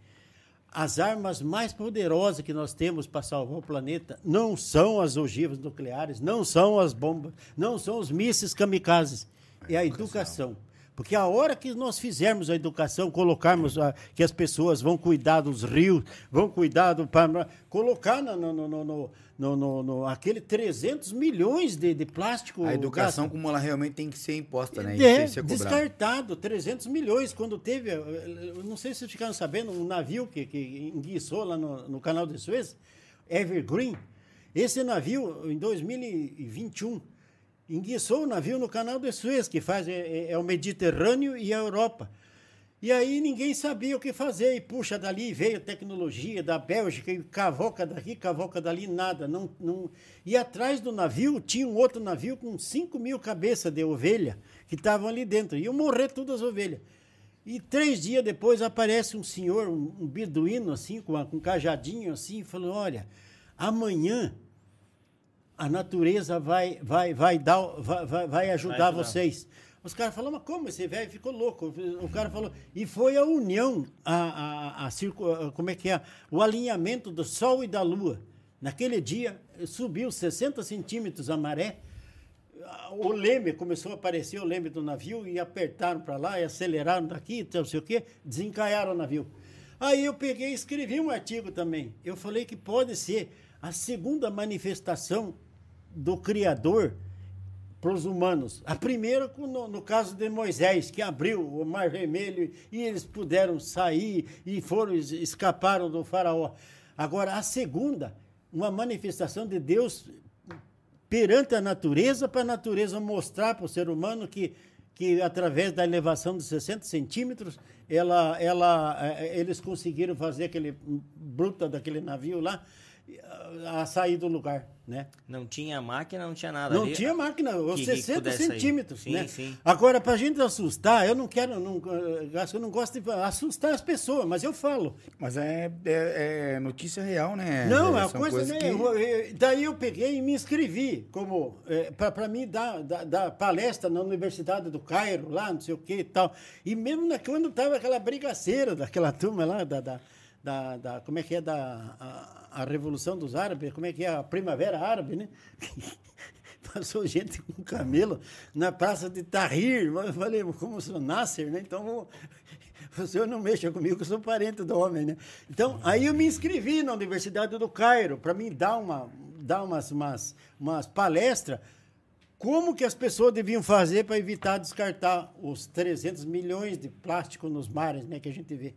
as armas mais poderosas que nós temos para salvar o planeta não são as ogivas nucleares, não são as bombas, não são os mísseis kamikazes, é a educação. Porque a hora que nós fizermos a educação, colocarmos a, que as pessoas vão cuidar dos rios, vão cuidar do. Para colocar no, no, no, no, aquele 300 milhões de, de plástico. A educação, gasto. como ela realmente tem que ser imposta, né? É, ser descartado, 300 milhões. Quando teve, não sei se vocês ficaram sabendo, um navio que, que enguiçou lá no, no canal de Suez, Evergreen. Esse navio, em 2021 enguiçou o navio no canal de Suez, que faz é, é, é, o Mediterrâneo e a Europa. E aí ninguém sabia o que fazer. E puxa, dali veio tecnologia da Bélgica, e cavoca daqui, cavoca dali, nada. Não, não... E atrás do navio tinha um outro navio com 5 mil cabeças de ovelha que estavam ali dentro. Iam morrer todas as ovelhas. E três dias depois aparece um senhor, um, um beduíno assim, com, com um cajadinho assim, e falou: Olha, amanhã a natureza vai, vai, vai, dar, vai, vai ajudar vai vocês. Os caras falaram, mas como esse velho ficou louco? O cara falou, e foi a união, a, a, a, a, como é que é? O alinhamento do Sol e da Lua. Naquele dia, subiu 60 centímetros a maré, o leme começou a aparecer, o leme do navio, e apertaram para lá, e aceleraram daqui, não sei o quê, desencaiaram o navio. Aí eu peguei e escrevi um artigo também. Eu falei que pode ser a segunda manifestação do Criador para os humanos. A primeira, no, no, caso de Moisés, que abriu o Mar Vermelho e eles puderam sair e foram escaparam do faraó. Agora, a segunda, uma manifestação de Deus perante a natureza, para a natureza mostrar para o ser humano que, que através da elevação de 60 centímetros, ela, ela, eh, eles conseguiram fazer aquele bruta daquele navio lá, a sair do lugar, né? Não tinha máquina, não tinha nada. Não ali, tinha máquina, que, 60 que centímetros, sim, né? Sim. Agora, para a gente assustar, eu não quero, não, eu não gosto de assustar as pessoas, mas eu falo. Mas é, é, é notícia real, né? Não, é uma coisa, né? Que... daí eu peguei e me inscrevi como é, para mim dar, dar, dar, palestra na Universidade do Cairo, lá, não sei o que e tal. E mesmo na, quando tava aquela brigaceira daquela turma lá da, da, da, da como é que é da a, a Revolução dos Árabes, como é que é? A Primavera Árabe, né? [LAUGHS] Passou gente com camelo na praça de Tahrir. Eu falei, como sou Nasser, né? Então, [LAUGHS] o senhor não mexa comigo, que eu sou parente do homem, né? Então, aí eu me inscrevi na Universidade do Cairo para mim dar, uma, dar umas, umas, umas palestras como que as pessoas deviam fazer para evitar descartar os 300 milhões de plástico nos mares, né, que a gente vê.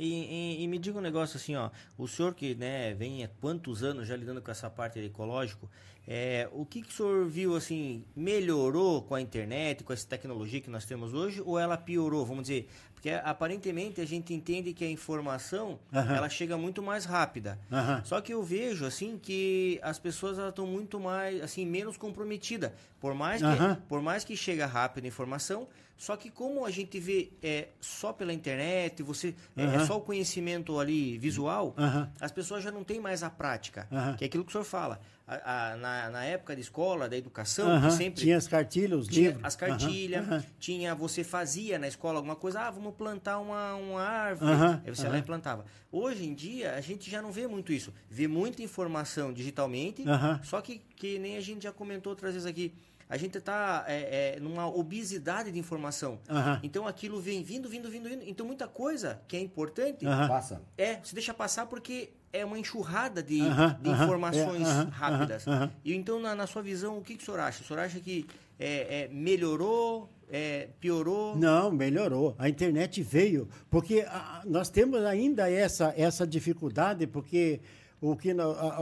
E, e, e, me diga um negócio assim, ó, o senhor que né, vem há quantos anos já lidando com essa parte ecológico, é, o que, que o senhor viu assim, melhorou com a internet, com essa tecnologia que nós temos hoje, ou ela piorou, vamos dizer? Porque aparentemente a gente entende que a informação uhum. ela chega muito mais rápida. Uhum. Só que eu vejo assim que as pessoas estão muito mais assim menos comprometidas. Por mais que uhum. por mais que chega rápido a informação, só que como a gente vê é, só pela internet, você uhum. é, só o conhecimento ali visual, uhum. as pessoas já não têm mais a prática. Uhum. Que é aquilo que o senhor fala. a, a, na, na, época da escola, da educação, sempre. Tinha as cartilhas, os tinha livros. As cartilhas, tinha. Você fazia na escola alguma coisa, ah, vamos plantar uma, uma árvore. Aí você lá e plantava. Hoje em dia, a gente já não vê muito isso. Vê muita informação digitalmente, só que, que nem a gente já comentou outras vezes aqui a gente está é, é, numa obesidade de informação. Uhum. Então aquilo vem vindo, vindo, vindo, vindo. Então muita coisa que é importante uhum. passa. É, se deixa passar porque é uma enxurrada de, uhum. de informações é, rápidas. E então, na, na, sua visão, o que, que o senhor acha? O senhor acha que é, é, melhorou? É, piorou? Não, melhorou. A internet veio. Porque a, nós temos ainda essa, essa dificuldade, porque o que na, a,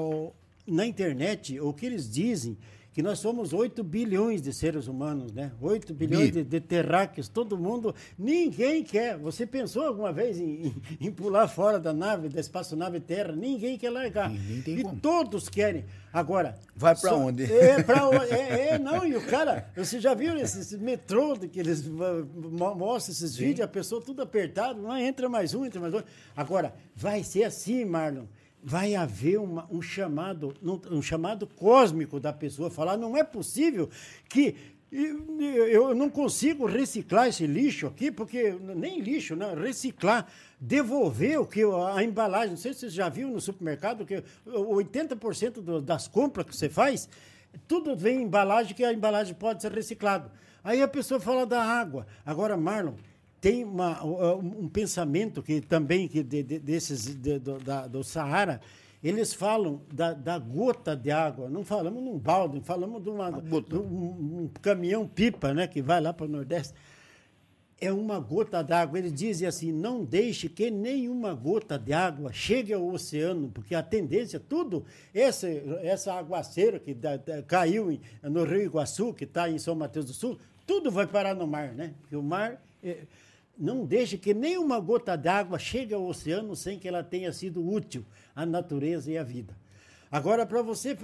na internet, o que eles dizem que nós somos 8 bilhões de seres humanos, né? 8 bilhões de, de, terráqueos, todo mundo, ninguém quer. Você pensou alguma vez em, em, em, pular fora da nave, da espaçonave Terra? Ninguém quer largar. Ninguém e como. todos querem. Agora. Vai para onde? É, para [LAUGHS] onde? É, é, não, e o cara, você já viu esse, esse metrô que eles mostram esses Sim. vídeos, a pessoa tudo apertado, não entra mais um, entra mais um. Agora, vai ser assim, Marlon vai haver uma, um chamado um chamado cósmico da pessoa falar não é possível que eu não consigo reciclar esse lixo aqui porque nem lixo né? Reciclar devolver o que a embalagem. Não sei se você já viu no supermercado que 80% do, das compras que você faz tudo vem em embalagem que a embalagem pode ser reciclado. Aí a pessoa fala da água. Agora Marlon tem uma, um pensamento que também que de, de, desses de, do, da, do Saara eles falam da, da, gota de água. Não falamos num balde falamos de, uma, de um, um, caminhão pipa né que vai lá para o nordeste. É uma gota d'água eles dizem assim não deixe que nenhuma gota de água chegue ao oceano porque a tendência tudo essa essa aguaceira que da, da, caiu em, no Rio Iguaçu que está em São Mateus do Sul tudo vai parar no mar né? Porque o mar é, não deixe que nenhuma gota d'água chegue ao oceano sem que ela tenha sido útil à natureza e à vida. Agora, para você,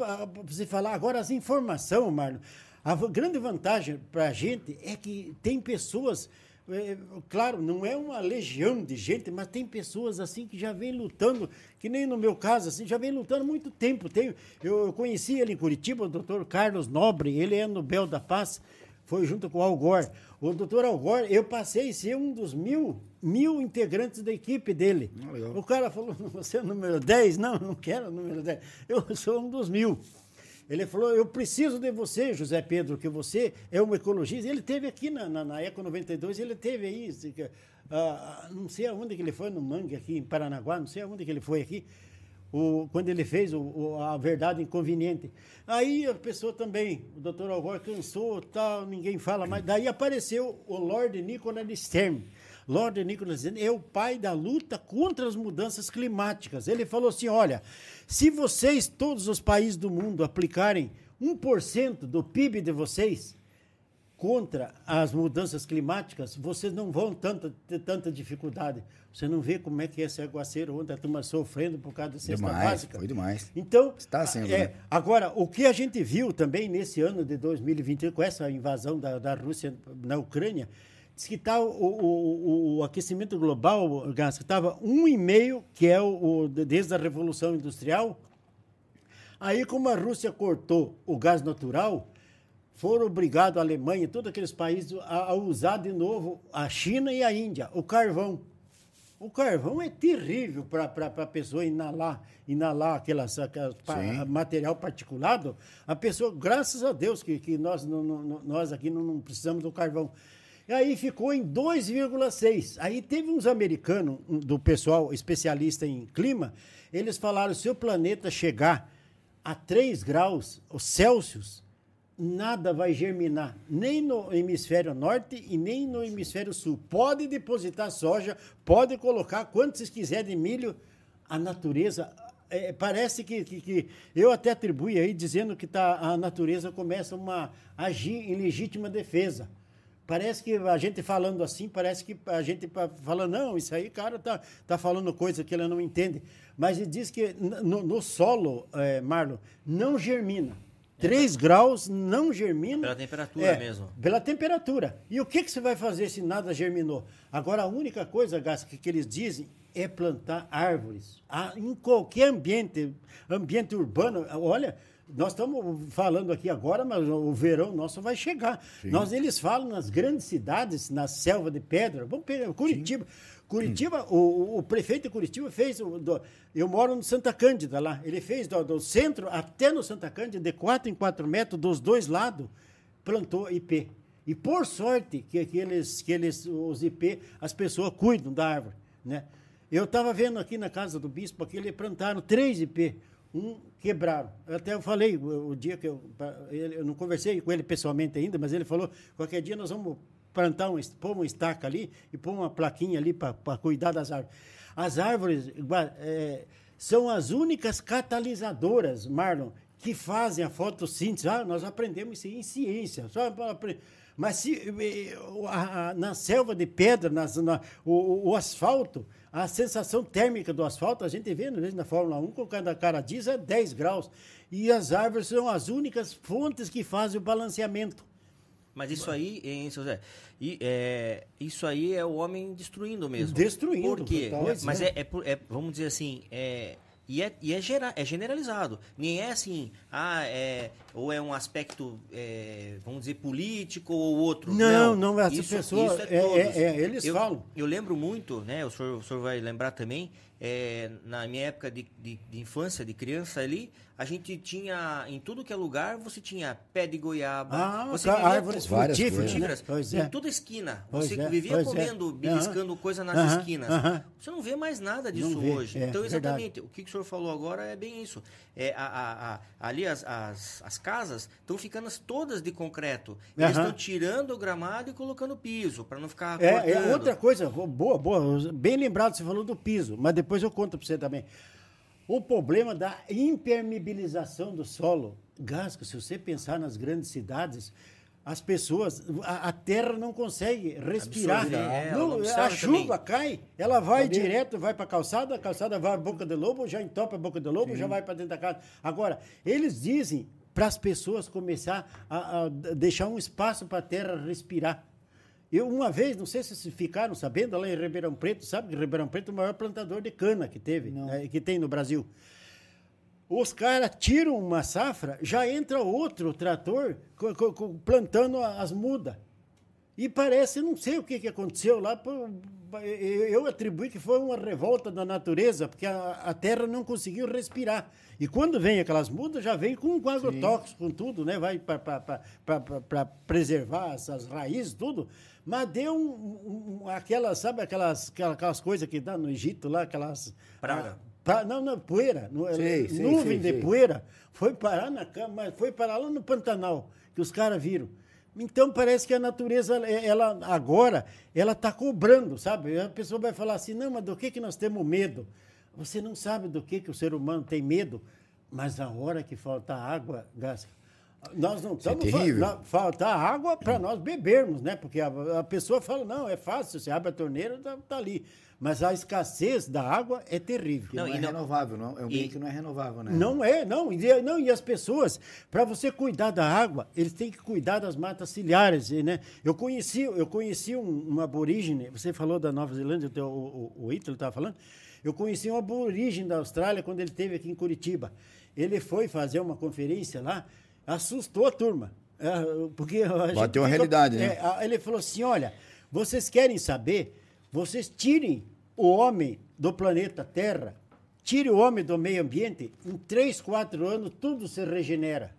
você falar, agora as informações, Marlon, a grande vantagem para a gente é que tem pessoas, é, claro, não é uma legião de gente, mas tem pessoas assim que já vem lutando, que nem no meu caso, assim, já vem lutando muito tempo. Tenho, eu conheci ele em Curitiba, o doutor Carlos Nobre, ele é Nobel da Paz, foi junto com o Al Gore. O doutor Al Gore, eu passei a ser um dos mil, mil integrantes da equipe dele. Ah, o cara falou, você é o número 10? Não, não quero o número 10. Eu sou um dos mil. Ele falou, eu preciso de você, José Pedro, que você é um ecologista. Ele teve aqui na, na, na Eco 92, ele teve aí, uh, não sei aonde que ele foi, no Mangue, aqui em Paranaguá, não sei aonde que ele foi aqui o, quando ele fez o, o, a verdade inconveniente. Aí a pessoa também, o doutor Algor cansou, tal, ninguém fala mais. Daí apareceu o Lord Nicholas Stern. Lord Nicholas Stern é o pai da luta contra as mudanças climáticas. Ele falou assim: olha, se vocês, todos os países do mundo, aplicarem 1% do PIB de vocês, contra as mudanças climáticas, vocês não vão tanta, ter tanta dificuldade. Você não vê como é que é esse aguaceiro, onde a turma sofrendo por causa da cesta demais, básica. Foi demais. Então, Está sendo, é, né? agora, o que a gente viu também nesse ano de 2021, com essa invasão da, da Rússia na Ucrânia, diz que está o, o, o, aquecimento global, gás, que estava 1,5, que é o, o, desde a Revolução Industrial. Aí, como a Rússia cortou o gás natural, foram obrigados a Alemanha e todos aqueles países a, a, usar de novo a China e a Índia, o carvão. O carvão é terrível para a pessoa inalar, inalar aquelas, aquelas pa, material particulado. A pessoa, graças a Deus que, que nós, não, não, nós aqui não, não precisamos do carvão. E aí ficou em 2,6. Aí teve uns americanos, do pessoal especialista em clima, eles falaram: se o planeta chegar a 3 graus Celsius, nada vai germinar, nem no hemisfério norte e nem no hemisfério sul. Pode depositar soja, pode colocar quantos vocês quiserem de milho, a natureza. É, parece que, que, que, eu até atribuí aí dizendo que tá, a natureza começa uma, a agir em legítima defesa. Parece que a gente falando assim, parece que a gente fala, não, isso aí, cara, tá, tá falando coisa que ele não entende. Mas ele diz que no, no solo, é, Marlon, não germina. 3 graus não germina. Pela temperatura é, mesmo. Pela temperatura. E o que, que você vai fazer se nada germinou? Agora, a única coisa, Gás, que, que eles dizem é plantar árvores. Ah, em qualquer ambiente, ambiente urbano, olha, Nós estamos falando aqui agora, mas o verão nosso vai chegar. Nós, eles falam nas grandes cidades, na selva de pedra. Vamos pegar Curitiba. Curitiba, o, o prefeito de Curitiba fez. do- eu moro no Santa Cândida lá. Ele fez do, do centro até no Santa Cândida, de 4 em 4 metros, dos dois lados, plantou IP. E por sorte que, que, eles, que eles, os IP, as pessoas cuidam da árvore. Né? Eu estava vendo aqui na casa do bispo que eles plantaram três IP. Um quebraram. Até eu falei o, dia que eu. Eu não conversei com ele pessoalmente ainda, mas ele falou: qualquer dia nós vamos plantar um, pôr estaca ali e pôr uma plaquinha ali para cuidar das árvores. As árvores é, são as únicas catalisadoras, Marlon, que fazem a fotossíntese. Ah, nós aprendemos isso em ciência. Só mas se, na selva de pedra, nas- na- o, o asfalto, a sensação térmica do asfalto, a gente vê na Fórmula 1, com cada cara diz é 10 graus. E as árvores são as únicas fontes que fazem o balanceamento. Mas isso aí, hein, seu Zé? E, é, isso aí é o homem destruindo mesmo. Destruindo, Por quê? Mas é. é, é é, vamos dizer assim, é, e é, e é, gera, é generalizado. Nem é assim, ah, é, ou é um aspecto, é, vamos dizer, político ou outro. Não, não, essa pessoa- é- todos. é- é, eles eu, falam. Eu lembro muito, né? O senhor, o senhor vai lembrar também, é, na minha época de, de, de infância, de criança ali, a gente tinha, em tudo que é lugar, você tinha pé de goiaba. Ah, você vivia árvores Várias frutíferas, né? frutíferas. Pois Em é. toda esquina. Pois você é, vivia é. comendo, beliscando Aham. coisa nas esquinas. Você não vê mais nada disso vê, hoje. é, então, verdade. exatamente, o que o senhor falou agora é bem isso. É, a, a- a- ali as, as, as casas estão ficando todas de concreto. Eles estão tirando o gramado e colocando piso, para não ficar É, é outra coisa, boa, boa, bem lembrado, você falou do piso, mas depois eu conto para você também. O problema da impermeabilização do solo. Gasco, se você pensar nas grandes cidades, as pessoas, a, a terra não consegue respirar. É, Não, não a absorve chuva também. cai, ela vai direto, vai para a calçada, a calçada vai à boca de lobo, já entope a boca de lobo, já vai para dentro da casa. Agora, eles dizem para as pessoas começar a, a deixar um espaço para a terra respirar. Eu, uma vez, não sei se ficaram sabendo, lá em Ribeirão Preto, sabe que Ribeirão Preto é o maior plantador de cana que teve, eh, que tem no Brasil. Os caras tiram uma safra, já entra outro trator plantando as mudas. E parece, não sei o que, que aconteceu lá, eu atribuí que foi uma revolta da natureza, porque a, a terra não conseguiu respirar. E quando vem aquelas mudas, já vem com, com agrotóxicos, com tudo, né? Vai para preservar essas raízes, tudo. Mas deu um, um- aquelas, sabe aquelas, aquelas, aquelas coisas que dá no Egito lá, aquelas... Praga. ah, pra- não, não, poeira. Sei, sei, nuvem sei, de poeira. Foi parar na cama, mas foi parar lá no Pantanal, que os caras viram. Então parece que a natureza, é- ela agora, ela está cobrando, sabe? A pessoa vai falar assim, não, mas do que, que nós temos medo? Você não sabe do que, que o ser humano tem medo, mas na hora que falta água, nós não é estamos fa- terrível. na- faltar água para nós bebermos, né? Porque a, a pessoa fala, não, é fácil, você abre a torneira, tá, tá ali. Mas a escassez da água é terrível. Não, Não, é não- renovável, não, é um e- bem que não é renovável, né? Não é, não. E, não, e as pessoas, para você cuidar da água, eles têm que cuidar das matas ciliares, né? Eu conheci, eu conheci um, um aborígene, você falou da Nova Zelândia, o, o, o, Ítalo estava falando, eu conheci um aborígene da Austrália quando ele esteve aqui em Curitiba. Ele foi fazer uma conferência lá, assustou a turma. é, porque a gente Bateu a realidade, né? é, ele falou assim: olha, vocês querem saber? Vocês tirem o homem do planeta Terra, tire o homem do meio ambiente, em 3, 4 anos tudo se regenera.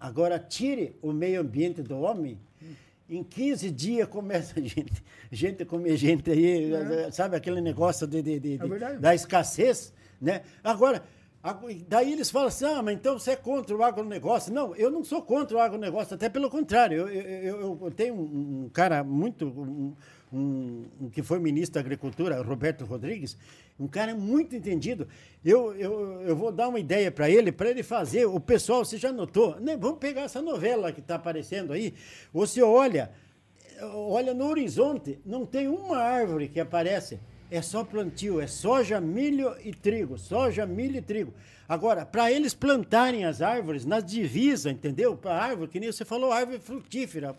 Agora, tire o meio ambiente do homem, em 15 dias começa a gente, gente comer gente aí, sabe aquele negócio de, de- de- de- É da escassez, né? Agora, daí eles falam assim, ah, mas então você é contra o agronegócio. Não, eu não sou contra o agronegócio, até pelo contrário. Eu, eu- eu- tenho um, um cara muito, um, um- um que foi ministro da Agricultura, Roberto Rodrigues, um cara muito entendido. Eu, eu, eu vou dar uma ideia para ele, para ele fazer. O pessoal, você já notou? Né? Vamos pegar essa novela que está aparecendo aí. Você olha, olha no horizonte, não tem uma árvore que aparece. É só plantio, é soja, milho e trigo. Soja, milho e trigo. Agora, para eles plantarem as árvores nas divisas, entendeu? Para árvore, que nem você falou, árvore frutífera.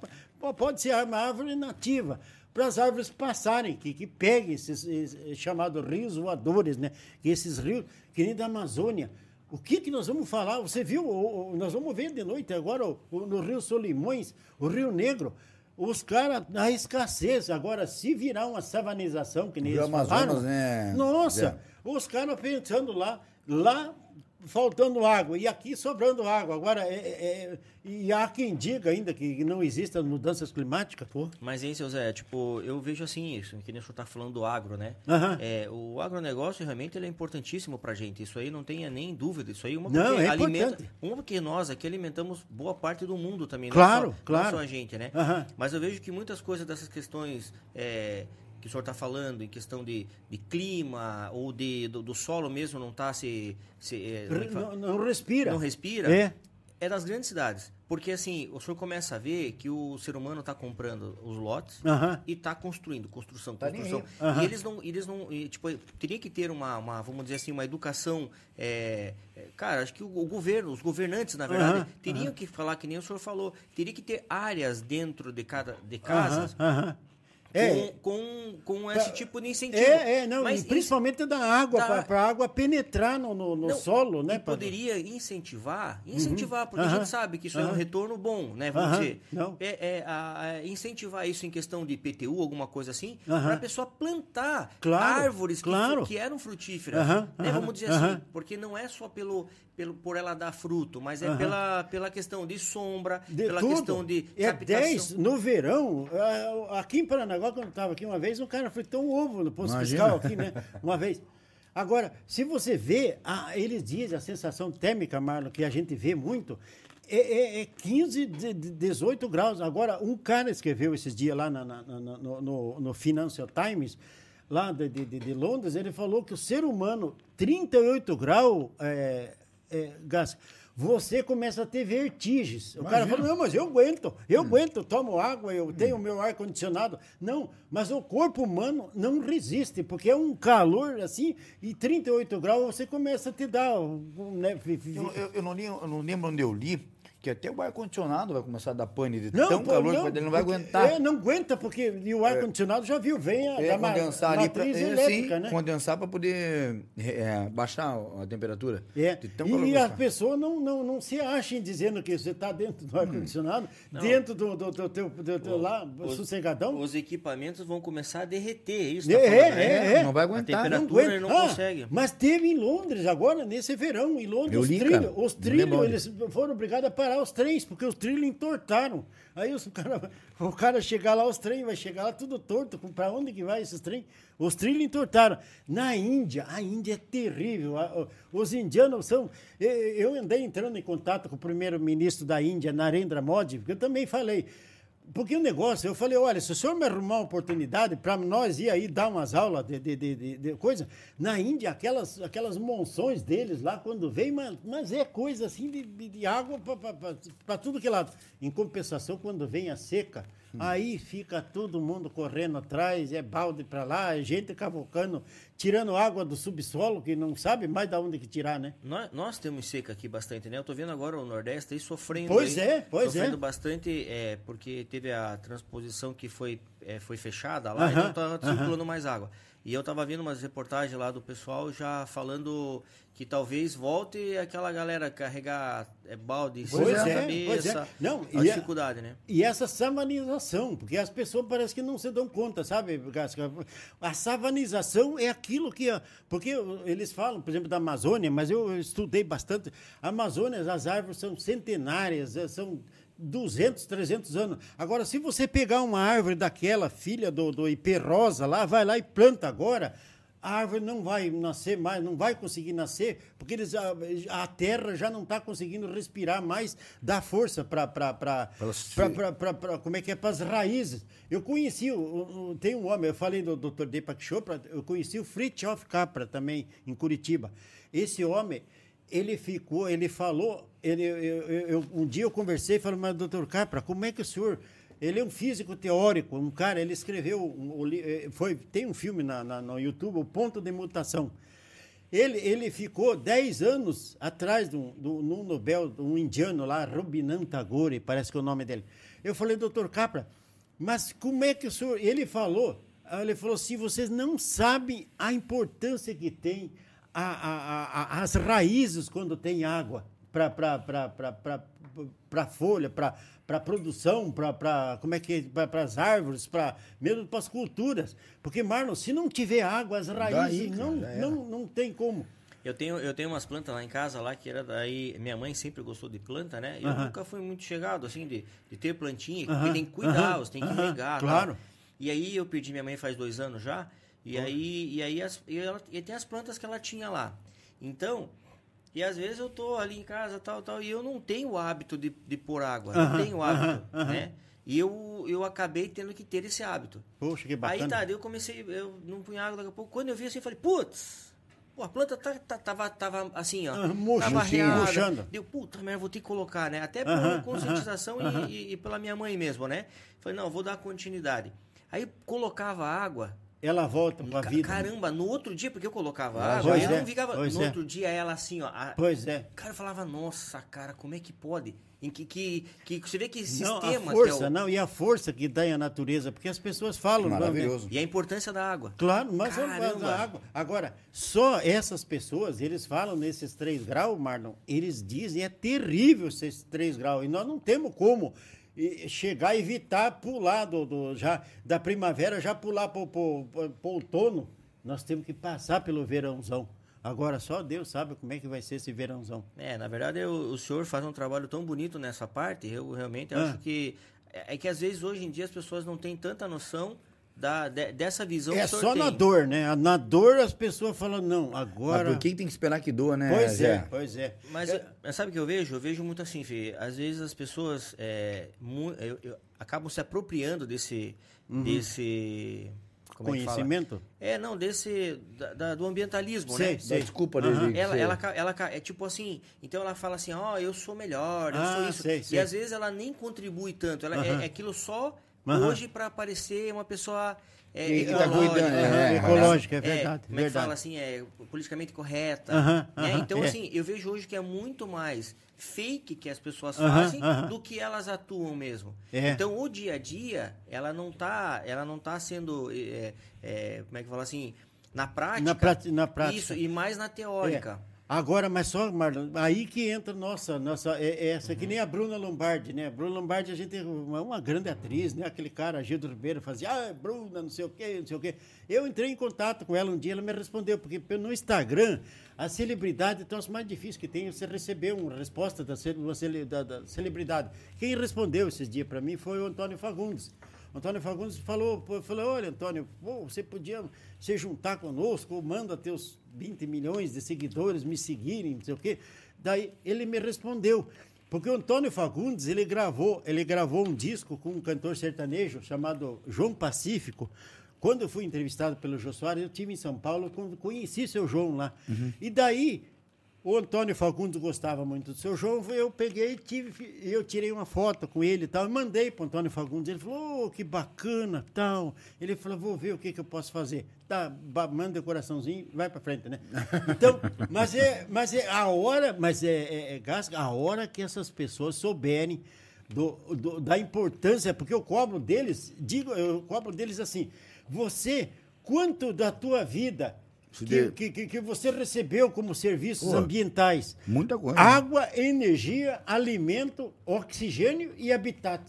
Pode ser uma árvore nativa. Para as árvores passarem, que, que peguem esses, esses chamados rios voadores, né? Que esses rios, que nem da Amazônia. O que, que nós vamos falar? Você viu, o, o, nós vamos ver de noite agora o, no Rio Solimões, o Rio Negro, os caras, a escassez. Agora, se virar uma savanização, que nem Rio eles Amazonas, falaram, né, nossa, Zé? os caras pensando lá, lá faltando água e aqui sobrando água. Agora, é, é- e há quem diga ainda que não existem mudanças climáticas, pô. Mas, hein, seu Zé, tipo, eu vejo assim isso, que nem o senhor tá falando do agro, né? Aham. É, o agronegócio realmente ele é importantíssimo pra gente. Isso aí não tenha nem dúvida. Isso aí uma Não, é alimenta. importante. Uma porque nós aqui alimentamos boa parte do mundo também. não Claro, só- claro. Não só a gente, né? Aham. Mas eu vejo que muitas coisas dessas questões é, que o senhor está falando, em questão de, de clima ou de, do, do solo mesmo não tá se. se é, como é? Não, não respira. não respira, É. é das grandes cidades. Porque assim, o senhor começa a ver que o ser humano está comprando os lotes Aham. e está construindo, construção, Tá construção. aí. Aham. E eles não, eles não, e, tipo, teria que ter uma, uma, vamos dizer assim, uma educação, é, cara, acho que o, o governo, os governantes, na verdade, Aham, teriam que falar que nem o senhor falou, teria que ter áreas dentro de cada, de casas. É, com, com, com esse tipo de incentivo. é, é, não, Mas e isso- principalmente da água, Da- para a água penetrar no, no, no Não, solo, né? Pra- poderia incentivar, incentivar, porque a gente sabe que isso é um retorno bom, né? Vamos dizer. Não. É, é, a- a incentivar isso em questão de PTU, alguma coisa assim, para a pessoa plantar Claro, árvores que, claro. que eram frutíferas. Né? Vamos dizer assim, porque não é só pelo, pelo, por ela dar fruto, mas é pela, pela questão de sombra, De pela tudo. questão de É captação. 10 no verão. ah, Aqui em Paranaguá, quando eu estava aqui uma vez, um cara fritou um ovo no posto Imagina. fiscal aqui, né? Uma vez. Agora, se você vê, ah, eles dizem, a sensação térmica, Marlon, que a gente vê muito, é, é, é 15, de- de- 18 graus. Agora, um cara escreveu esses dias lá na- na- na- no, no- no Financial Times, lá de, de- de- Londres, ele falou que o ser humano, 38 graus, é, é, gás, você começa a ter vertigens. O cara Imagina. falou, não, mas eu aguento, eu aguento, tomo água, eu tenho meu ar-condicionado. Não, mas o corpo humano não resiste, porque é um calor assim, e 38 graus você começa a te dar. Né, Eu, eu- eu não li- eu não lembro onde eu li que até o ar-condicionado vai começar a dar pane de Não, tão pô, calor não, que ele não vai aguentar. É, não aguenta, porque e o ar-condicionado já viu, vem a, É, ma- condensar ali pra, é, elétrica, sim, né? condensar para poder é, baixar a temperatura. É. De tão calor E as pessoas não, não, não se achem dizendo que você está dentro do ar-condicionado, dentro do, do, do teu, do teu lá, Os- sossegadão. Os equipamentos vão começar a derreter, é isso É, tá é, né? é, é. Não vai A aguentar. temperatura aguenta. ele não Ah, consegue. Mas teve em Londres agora, nesse verão, em Londres, Eu os trilhos, os Não trilhos, eles foram obrigados a parar os trens, porque os trilhos entortaram. Aí os [LAUGHS] cara, o cara chegar lá, os trens vai chegar lá tudo torto. Para onde que vai esses trens? Os trilhos entortaram. Na Índia, a Índia é terrível. Os indianos são. Eu andei entrando em contato com o primeiro-ministro da Índia, Narendra Modi, porque eu também falei. Porque o negócio, eu falei, olha, se o senhor me arrumar uma oportunidade para nós ir aí dar umas aulas de, de, de, de- coisa, na Índia, aquelas, aquelas monções deles lá, quando vem, mas, mas é coisa assim de, de, água para tudo que é lado. Em compensação, quando vem a seca, aí fica todo mundo correndo atrás, é balde para lá, é gente cavocando, tirando água do subsolo, que não sabe mais de onde que tirar, né? Nós, nós temos seca aqui bastante, né? Eu tô vendo agora o Nordeste aí sofrendo. Pois aí, é, pois sofrendo é. bastante, é, porque teve a transposição que foi, é, foi fechada lá Aham, e não tá circulando mais água. E eu tava vendo umas reportagens lá do pessoal já falando que talvez volte aquela galera carregar é, balde cima Pois é, cabeça. pois é. Não, a e a- dificuldade, né? E essa savanização, porque as pessoas parecem que não se dão conta, sabe, Gasca? A savanização é aquilo que. Porque eles falam, por exemplo, da Amazônia, mas eu estudei bastante. A Amazônia, as árvores são centenárias, eh, são 200, 300 anos. Agora, se você pegar uma árvore daquela, filha do, do Ipê Rosa lá, vai lá e planta agora. A árvore não vai nascer mais, não vai conseguir nascer, porque eles, a, a terra já não está conseguindo respirar mais, dar força para como é que é, para as raízes. Eu conheci, o, o- tem um homem, eu falei do Dr. Deepak Chopra, eu conheci o Fritjof Capra também, em Curitiba. Esse homem, ele ficou, ele falou, ele, eu, eu- um dia eu conversei e falei, mas doutor Capra, como é que o senhor... Ele é um físico teórico, um cara, ele escreveu, um, eh, foi, tem um filme na, na- no YouTube, O Ponto de Mutação. Ele, ele ficou 10 anos atrás de um, do, num Nobel, de um indiano lá, Rabindranath Tagore, parece que é o nome dele. Eu falei, doutor Capra, mas como é que o senhor... Ele falou, ele falou assim, vocês não sabem a importância que tem a, a, a, as raízes quando tem água para folha, para para produção, para como é que para as árvores, para mesmo para as culturas, porque Marlon, se não tiver água, as raízes Daí, não, não não tem como. Eu tenho, eu tenho umas plantas lá em casa lá que era daí. Minha mãe sempre gostou de planta, né? Eu uh -huh. nunca fui muito chegado, assim, de, de ter plantinha, uh -huh. porque tem que cuidar, uh -huh. você tem que regar. Claro. Tal. E aí eu perdi minha mãe faz dois anos já. E aí, e aí as, e, ela, e tem as plantas que ela tinha lá. Então, e às vezes eu tô ali em casa, tal, tal, e eu não tenho o hábito de, de pôr água. não tenho o hábito, né? E eu, eu acabei tendo que ter esse hábito. Poxa, que bacana. Aí tá, eu comecei, eu não punha água daqui a pouco. Quando eu vi assim, eu falei, putz, pô, a planta tá, tá, tava, tava assim, ó. Murcho, tava reada. Deu, puta merda, vou ter que colocar, né? Até por conscientização e, e, e, pela minha mãe mesmo, né? Falei, não, vou dar continuidade. Aí colocava água, ela volta pra vida. Caramba, no outro dia, porque eu colocava ah, água, ela é, não ficava. no é. outro dia ela assim, ó. A, pois é. O cara falava, nossa, cara, como é que pode? Em que, que, que você vê que sistema. Não, a força, é o... não, e a força que dá a natureza, porque as pessoas falam. Maravilhoso. E a importância da água. Claro, mas a água. Agora, só essas pessoas, eles falam nesses 3 graus, Marlon, eles dizem é terrível esses 3 graus, e nós não temos como e chegar evitar pular do, do, já, da primavera, já pular para o outono. Nós temos que passar pelo verãozão. Agora só Deus sabe como é que vai ser esse verãozão. É, na verdade eu, o senhor faz um trabalho tão bonito nessa parte, eu realmente ah. acho que é, é que às vezes hoje em dia as pessoas não têm tanta noção da, de, dessa visão É só na dor, né? Na dor as pessoas falam, não, agora. Mas por que tem que esperar que doa, né? Pois é, pois é. Mas é... sabe o que eu vejo? Eu vejo muito assim, Fê. Às vezes as pessoas é, eu, eu, acabam se apropriando desse. Uhum. desse como Conhecimento? É, é, não, desse. Da, da, do ambientalismo, sei, né? Sei. Da desculpa uhum. ela, ela, ela, é tipo assim. Então ela fala assim, ó, oh, eu sou melhor, eu ah, sou isso. Sei, sei. E às vezes ela nem contribui tanto. Ela, uhum. é, é aquilo só uhum. hoje para parecer uma pessoa é, que, tá cuidando, é, é, ecológica, é verdade. como é que fala assim, é politicamente correta. Uh -huh, uh -huh, então, assim, eu vejo hoje que é muito mais fake que as pessoas fazem do que elas atuam mesmo. É. Então, o dia a dia, ela não tá, ela não tá sendo, é, é, como é que fala assim, na prática. Na, na prática. Isso, e mais na teórica. É. Agora, mas só, Marlon, aí que entra nossa, nossa é, é essa, uhum. que nem a Bruna Lombardi, né? A Bruna Lombardi, a gente é uma, grande atriz, né? Aquele cara, Gildo Ribeiro, fazia, ah, Bruna, não sei o quê, não sei o quê. Eu entrei em contato com ela um dia, ela me respondeu, porque no Instagram, a celebridade, então, é mais difícil que tem, você receber uma resposta da, da, da celebridade. Quem respondeu esses dias para mim foi o Antônio Fagundes. Antônio Fagundes falou, falou, olha, Antônio, pô, você podia se juntar conosco, manda teus 20 milhões de seguidores me seguirem, não sei o quê. Daí ele me respondeu, porque o Antônio Fagundes, ele gravou, ele gravou um disco com um cantor sertanejo chamado João Pacífico. Quando eu fui entrevistado pelo Jô Soares, eu tive em São Paulo, conheci seu João lá. Uhum. E daí o Antônio Fagundes gostava muito do seu João, eu peguei tive, eu tirei uma foto com ele e tal, e mandei para o Antônio Fagundes. Ele falou, oh, que bacana, tal. Ele falou, vou ver o que, que eu posso fazer. Tá, manda o coraçãozinho, vai para frente, né? Então, [LAUGHS] mas é, mas é a hora, mas é, é, é a hora que essas pessoas souberem do, do, da importância, porque eu cobro deles, digo, eu cobro deles assim, você, quanto da tua vida que, que, que, você recebeu como serviços Pô, ambientais. Muita coisa. Água, energia, alimento, oxigênio e habitat.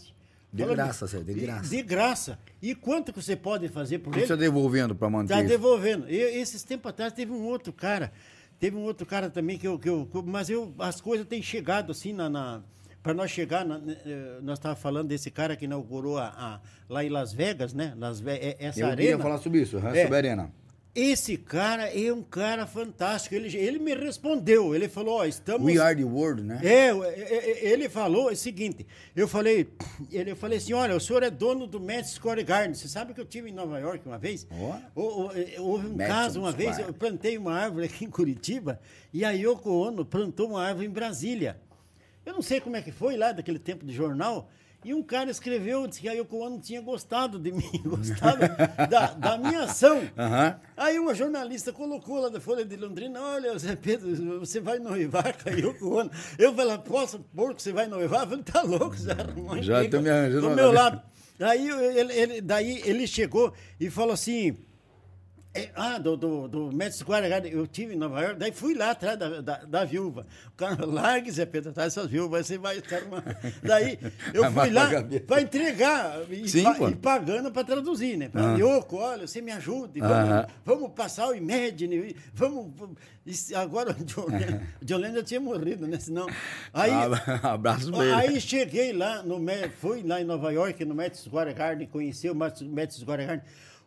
De Fala, graça, Zé, de graça. De, de, graça. E quanto que você pode fazer por ele? Está devolvendo para manter Está devolvendo. E, esses tempos atrás teve um outro cara, teve um outro cara também que eu... Que eu mas eu, as coisas têm chegado assim na... na para nós chegar, na, eh, nós estávamos falando desse cara que inaugurou a, a, lá em Las Vegas, né? Las Vegas, essa eu arena. Eu falar sobre isso, é, sobre a arena. Esse cara é um cara fantástico. Ele, ele me respondeu. Ele falou: ó, estamos. We are the world, né? É, é, é ele falou o seguinte: eu falei, [SNIFFS] ele, eu falei assim: olha, o senhor é dono do Madison Square Garden. Você sabe que eu tive em Nova York uma vez? Oh. Houve um Madison caso uma Square. vez, eu plantei uma árvore aqui em Curitiba e a Yoko Ono plantou uma árvore em Brasília. Eu não sei como é que foi lá daquele tempo de jornal. E um cara escreveu, disse que a Yoko Ono tinha gostado de mim, [LAUGHS] gostado da, da minha ação. Uhum. Aí uma jornalista colocou lá da Folha de Londrina, olha, Zé Pedro, você vai noivar com a Yoko Ono. Eu falei, posso que você vai noivar? Eu falei, tá louco, arrumou Já estou me arranjando. Do meu lado. Daí ele, ele, daí ele chegou e falou assim, É, ah, do, do, do Madison Square Garden, eu tive em Nova York, daí fui lá atrás da, da, da viúva. O cara, [LAUGHS] largue, Zé Pedro, atrás dessas viúvas, você vai ficar uma... Daí eu fui lá para entregar e, Sim, pa, e pagando para traduzir, né? Ah. Yoko, olha, você me ajude, vamos, Aham. vamos passar o Imagine, vamos... agora o [LAUGHS] já tinha morrido, né? Senão... Aí, Ah, [LAUGHS] abraço pra ele. Aí cheguei lá, no, fui lá em Nova York, no Madison Square Garden, conheci o Madison Square Garden.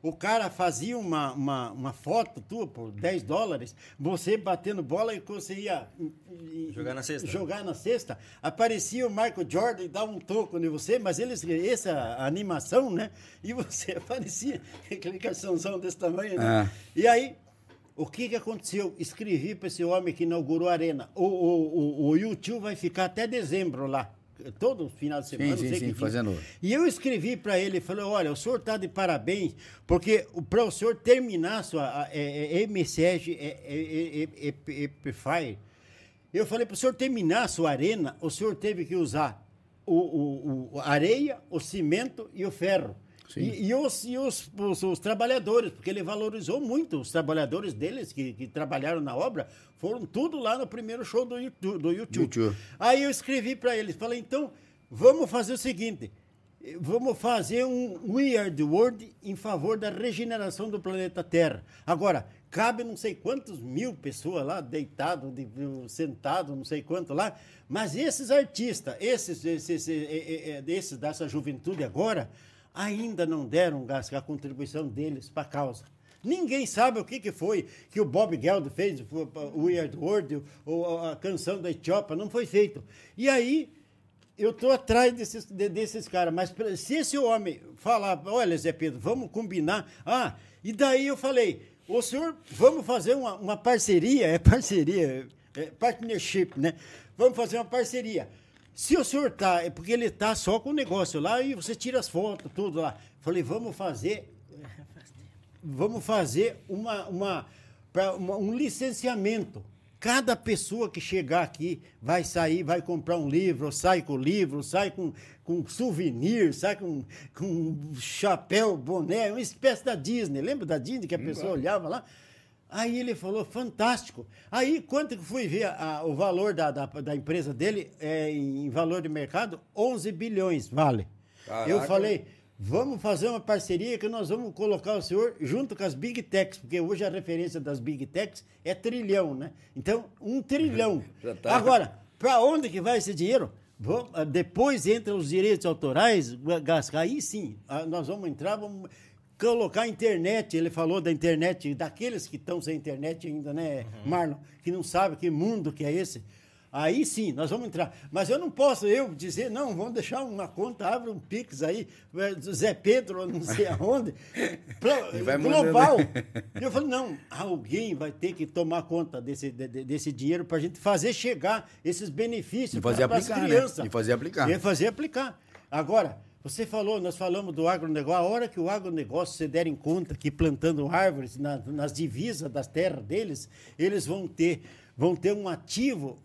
O cara fazia uma, uma, uma foto tua por 10 dólares, você batendo bola e você ia e- e- Jogar na cesta. Jogar na cesta. Aparecia o Michael Jordan e dava um toco em você, mas eles, essa animação, né? E você [LAUGHS] aparecia, aquele carçãozão desse tamanho, né? Ah. E aí, o que, que aconteceu? Escrevi para esse homem que inaugurou a arena. O, o, o, o YouTube vai ficar até dezembro lá. Todo final de semana, Sim, sim, que sim, fazendo- E eu escrevi para ele, falei, olha, o senhor está de parabéns, porque para o senhor terminar sua a, é, é, MSEG, é, é, é, é, é, Fire, eu falei para o senhor terminar a sua arena, o senhor teve que usar o, o, o- a areia, o cimento e o ferro. E, e os, e os, os, os trabalhadores, porque ele valorizou muito os trabalhadores deles que, que trabalharam na obra, foram tudo lá no primeiro show do YouTube. Do YouTube. YouTube. Aí eu escrevi para eles, falei, então, vamos fazer o seguinte, vamos fazer um We Are the World em favor da regeneração do planeta Terra. Agora, cabe não sei quantos mil pessoas lá, deitado, de- sentado, não sei quanto lá, mas esses artistas, esses, esses, eh, eh, eh, esses dessa juventude agora, ainda não deram a contribuição deles para a causa. Ninguém sabe o que, que foi que o Bob Geldof fez, o Weird World, ou a canção da Etiópia, não foi feito. E aí, eu estou atrás desses, de- desses caras, mas se esse homem falar, olha, Zé Pedro, vamos combinar. Ah, e daí eu falei, o senhor, vamos fazer uma, uma parceria, é parceria, é partnership, né? Vamos fazer uma parceria. Se o senhor tá, é porque ele tá só com o negócio lá e você tira as fotos, tudo lá. Falei, vamos fazer vamos fazer uma, uma, uma- um licenciamento. Cada pessoa que chegar aqui vai sair, vai comprar um livro, sai com livro, sai com, com souvenir, sai com, com chapéu, boné, uma espécie da Disney. Lembra da Disney que a pessoa olhava lá? Aí ele falou, fantástico. Aí, quanto que fui ver a- o valor da, da, da empresa dele, é, em valor de mercado? 11 bilhões vale. Eu Caraca. falei, vamos fazer uma parceria que nós vamos colocar o senhor junto com as Big Techs, porque hoje a referência das Big Techs é trilhão, né? Então, um trilhão. [LAUGHS] Tá. Agora, para onde que vai esse dinheiro? Vamos- ah, depois entra os direitos autorais, aí sim, ah, nós vamos entrar, vamos colocar a internet. Ele falou da internet, daqueles que estão sem internet ainda, né, Marlon? Que não sabe que mundo que é esse. Aí sim, nós vamos entrar. Mas eu não posso eu dizer, não, vamos deixar uma conta, abre um Pix aí, eh, Zé Pedro, não sei [LAUGHS] aonde, pra- global. [LAUGHS] eu falei, não, alguém vai ter que tomar conta desse, de- de- desse dinheiro para a gente fazer chegar esses benefícios para as né? crianças. E fazer aplicar. E fazer aplicar. Agora, você falou, nós falamos do agronegócio, a hora que o agronegócio se derem conta que plantando árvores na- nas divisas das terras deles, eles vão ter, vão ter um ativo,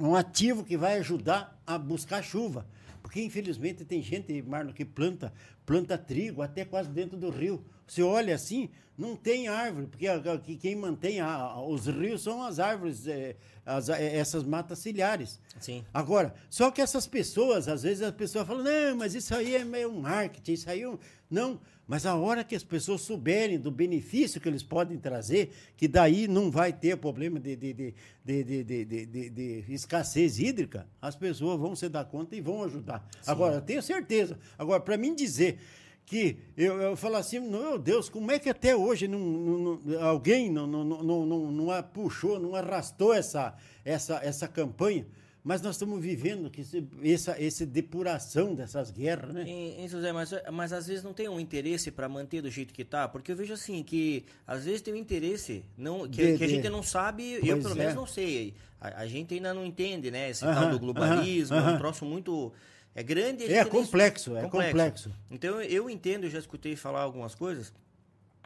um ativo que vai ajudar a buscar chuva. Porque, infelizmente, tem gente, Marlon, que planta, planta trigo até quase dentro do rio. Você olha assim, não tem árvore, porque quem mantém a- os rios são as árvores, eh, as- eh, essas matas ciliares. Sim. Agora, só que essas pessoas, às vezes a pessoa fala, não, mas isso aí é meio marketing, isso aí é um... Não, mas a hora que as pessoas souberem do benefício que eles podem trazer, que daí não vai ter problema de, de, de, de, de, de, de- escassez hídrica, as pessoas vão se dar conta e vão ajudar. Agora, eu tenho certeza. Agora, para mim dizer que eu, eu falo assim, meu Deus, como é que até hoje não, não- não- alguém não, não, não, não, não, puxou, não arrastou essa, essa, essa campanha? Mas nós estamos vivendo que esse- essa, essa depuração dessas guerras, né? Hein, José, mas, mas às vezes não tem um interesse para manter do jeito que tá, porque eu vejo assim que às vezes tem um interesse não que, De- que a gente não sabe, eu Pois pelo é. menos não sei. A, a gente ainda não entende, né? Esse Aham, tal do globalismo, aham, é um aham. troço muito é grande. e a É nem- complexo, é complexo. Então eu entendo, eu já escutei falar algumas coisas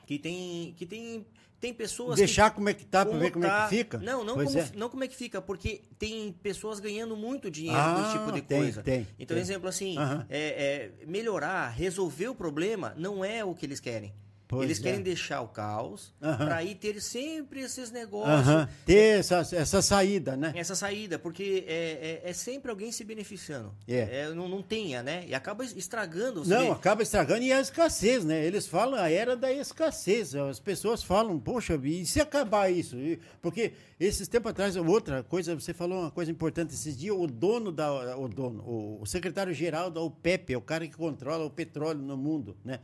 que tem que tem tem pessoas que- Deixar como é que tá para ver como é tá- que fica? Não, não Pois como, é. não como é que fica, porque tem pessoas ganhando muito dinheiro Ah, com esse tipo de tem, coisa. tem, então, tem. exemplo assim, é, é, melhorar, resolver o problema não é o que eles querem. Pois Eles é. querem deixar o caos para aí ter sempre esses negócios. Aham. Ter essa, essa saída, né? Essa saída, porque é, é, é sempre alguém se beneficiando. É. não, não tenha, né? E acaba estragando. Não, vê. acaba estragando e a escassez, né? Eles falam a era da escassez. As pessoas falam, poxa, e se acabar isso? Porque esses tempos atrás, outra coisa, você falou uma coisa importante esses dias, o dono da. O dono, o, o secretário-geral da OPEP, é o cara que controla o petróleo no mundo, né?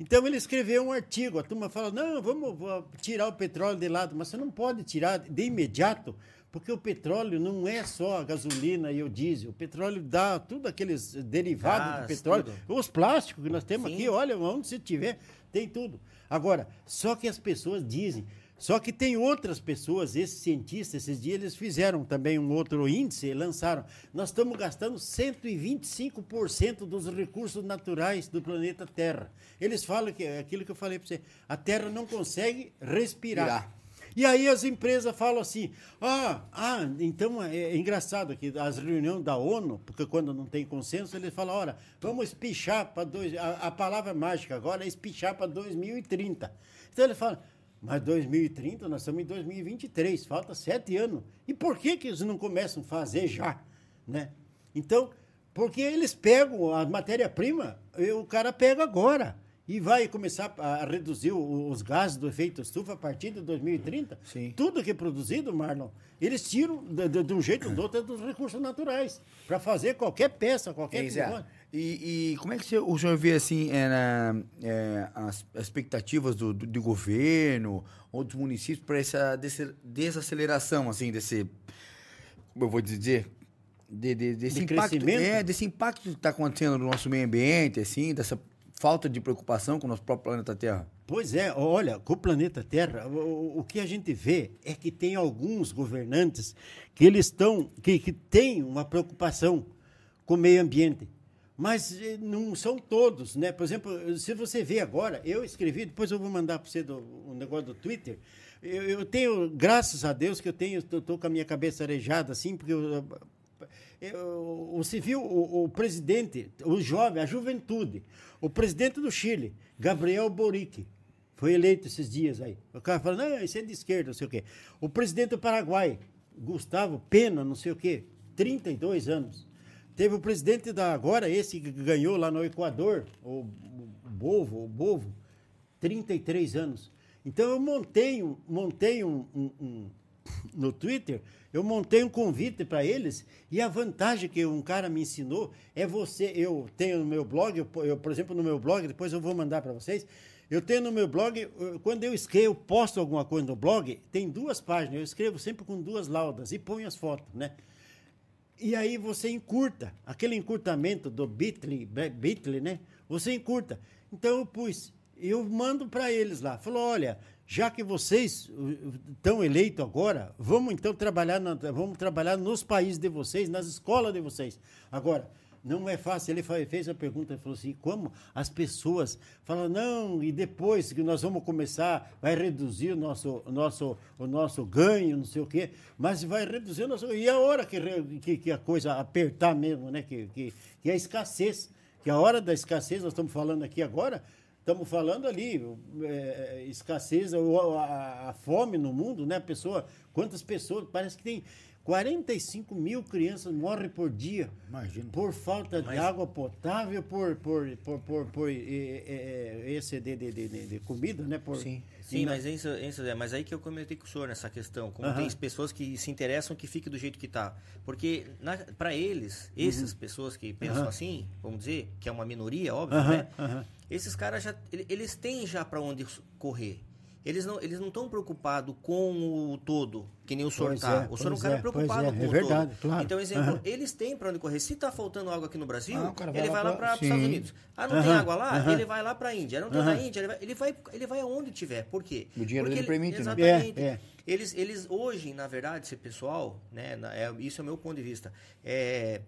Então ele escreveu um artigo, a turma fala, não, vamos tirar o petróleo de lado, mas você não pode tirar de imediato, porque o petróleo não é só a gasolina e o diesel, o petróleo dá tudo aqueles derivados do petróleo, tudo. os plásticos que nós temos Sim. aqui, olha, onde você tiver, tem tudo. Agora, só que as pessoas dizem, só que tem outras pessoas, esses cientistas, esses dias eles fizeram também um outro índice, e lançaram. Nós estamos gastando 125% dos recursos naturais do planeta Terra. Eles falam que é aquilo que eu falei para você, a Terra não consegue respirar. E aí as empresas falam assim, ah, ah então é, é engraçado que as reuniões da ONU, porque quando não tem consenso, eles falam, olha, vamos espichar para dois, a, a palavra mágica agora é espichar para 2030. Então eles falam, mas 2030 nós estamos em 2023, falta sete anos. E por que que eles não começam a fazer já, né? Então, porque eles pegam a matéria-prima, o cara pega agora e vai começar a reduzir os gases do efeito estufa a partir de 2030. Sim. Tudo que é produzido, Marlon, eles tiram de, de- de um jeito ou do outro dos recursos naturais para fazer qualquer peça, qualquer Exato. E, e como é que o senhor vê assim é, na- é, as, as expectativas do, do, do governo ou dos municípios para essa desse- desaceleração assim desse como eu vou dizer de, de- desse De impacto crescimento? é desse impacto que está acontecendo no nosso meio ambiente assim dessa falta de preocupação com o nosso próprio planeta Terra Pois é, olha, com o planeta Terra, o, o- o que a gente vê é que tem alguns governantes que eles estão, que, que têm uma preocupação com o meio ambiente. Mas eh, não são todos, né? Por exemplo, se você vê agora, eu escrevi, depois eu vou mandar para você do, um negócio do Twitter. Eu, eu tenho, graças a Deus, que eu tenho, estou com a minha cabeça arejada assim, porque eu, eu- o o, o presidente, o jovem, a juventude, o presidente do Chile, Gabriel Boric, foi eleito esses dias aí. O cara fala, não, isso é de esquerda, não sei o quê. O presidente do Paraguai, Gustavo Pena, não sei o quê, 32 anos. Teve o presidente da agora, esse que ganhou lá no Equador, o Bovo, o Bovo, 33 anos. Então eu montei montei um, um- um- no Twitter, eu montei um convite para eles e a vantagem que um cara me ensinou é você, eu tenho no meu blog, eu, eu, por exemplo, no meu blog, depois eu vou mandar para vocês. Eu tenho no meu blog, quando eu escrevo, posto alguma coisa no blog, tem duas páginas, eu escrevo sempre com duas laudas e ponho as fotos, né? E aí você encurta, aquele encurtamento do Bitly, Bitly, né? Você encurta. Então eu pus, eu mando para eles lá. Falou, olha, já que vocês uh, estão eleitos agora, vamos então trabalhar, na- vamos trabalhar nos países de vocês, nas escolas de vocês. Agora, não é fácil. Ele fez a pergunta, falou assim, como as pessoas falam, não, e depois que nós vamos começar, vai reduzir o nosso, o nosso, o nosso ganho, não sei o quê, mas vai reduzir o nosso... E a hora que, que, que a coisa apertar mesmo, né, que, que, que é a escassez, que a hora da escassez, nós estamos falando aqui agora, estamos falando ali, é, escassez, o- a, a fome no mundo, né, a pessoa, quantas pessoas, parece que tem... 45 mil crianças morrem por dia Imagina. por falta de água potável, por, por, por, por, por esse de, de, de, comida, né? Por, Sim. Sim, mas, isso, isso, é, mas aí que eu comentei com o senhor nessa questão. Como Aham. tem pessoas que se interessam que fique do jeito que tá. Porque para eles, essas pessoas que pensam Uhum. Assim, vamos dizer, que é uma minoria, óbvio, né? Esses caras já ele- eles têm já para onde correr. Eles não eles não estão preocupados com o todo, que nem o senhor Pois tá. é, o senhor é um cara é, preocupado é, com é o verdade, todo. claro. Então, exemplo, Aham. eles têm para onde correr. Se tá faltando água aqui no Brasil, Ah, ele vai lá para os. Estados Unidos. Ah, não tem Aham, água lá? aham. Ele vai lá para a Índia. Não tem na Índia, ele vai, ele vai ele vai aonde tiver. Por quê? O dinheiro Porque dele permite, né? Exatamente. É, é. Eles, eles hoje, na verdade, esse pessoal, né, na- é, isso é o meu ponto de vista, é,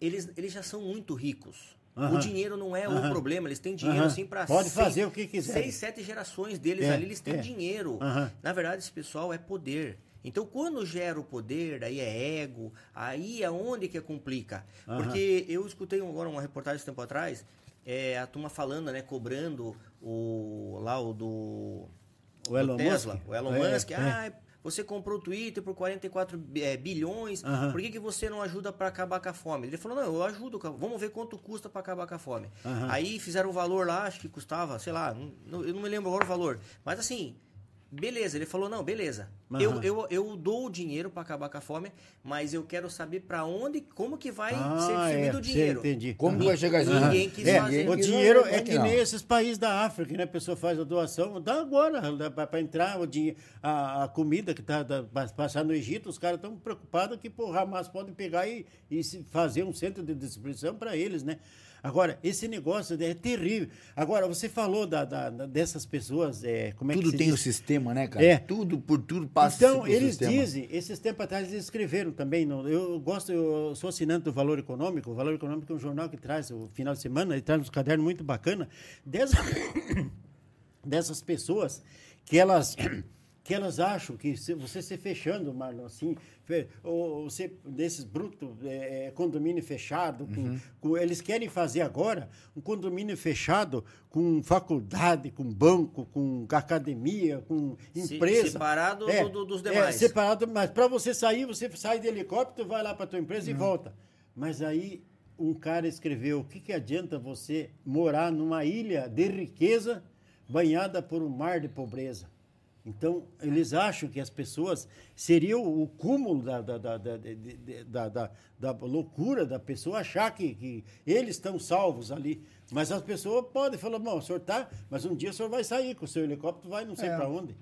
eles, eles já são muito ricos. O dinheiro não é o problema, eles têm dinheiro assim para Pode fazer o que quiser. Seis, sete gerações deles É, ali, eles têm é. dinheiro. Na verdade, esse pessoal é poder. Então, quando gera o poder, aí é ego, aí é onde que complica. Porque eu escutei agora uma reportagem esse tempo atrás, é, a turma falando, né, cobrando o lá o do, O Elon Tesla, Musk? o Elon É, Musk, é. ah, você comprou o Twitter por 44 bi- é, bilhões, Aham. por que, que você não ajuda para acabar com a fome? Ele falou, não, eu ajudo, vamos ver quanto custa para acabar com a fome. Aham. Aí fizeram o valor lá, acho que custava, sei lá, não- eu não me lembro agora o valor, mas assim, beleza, ele falou, não, beleza, eu, Aham. eu, eu dou o dinheiro para acabar com a fome, mas eu quero saber para onde, como que vai Ah, ser distribuído é, o dinheiro. entendi. Como que vai chegar esse Ninguém quis É, fazer. o dinheiro é que nem esses países da África, né? A pessoa faz a doação, dá agora, para entrar o dinheiro, a, a comida que está passando no Egito, os caras estão preocupados que o Hamas pode pegar e, e fazer um centro de distribuição para eles, né? Agora, esse negócio é terrível. Agora, você falou da, da- dessas pessoas, é, como é que Tudo se tem diz? o sistema, né, cara? É. Tudo por tudo passa Então, pelo eles sistema. dizem, esses tempos atrás eles escreveram também, no- eu gosto, eu sou assinante do Valor Econômico, o Valor Econômico é um jornal que traz o final de semana, ele traz uns cadernos muito bacana, dessa, [COUGHS] dessas pessoas que elas que elas acham que se você se fechando, Marlon, assim, ou você desses brutos é, é, condomínio fechado, com, Uhum. com- eles querem fazer agora um condomínio fechado com faculdade, com banco, com academia, com Se- empresa. separado É, do- do- dos é, demais. separado, mas para você sair, você sai de helicóptero, vai lá para tua empresa Uhum. e volta. Mas aí um cara escreveu: o que, que adianta você morar numa ilha de riqueza banhada por um mar de pobreza? Então, eles acham que as pessoas seria o, cúmulo da, da, da, da, da, da- loucura da pessoa achar que, que eles estão salvos ali. Mas as pessoas podem falar, bom, o senhor tá, mas um dia o senhor vai sair com o seu helicóptero, vai não sei É. para onde.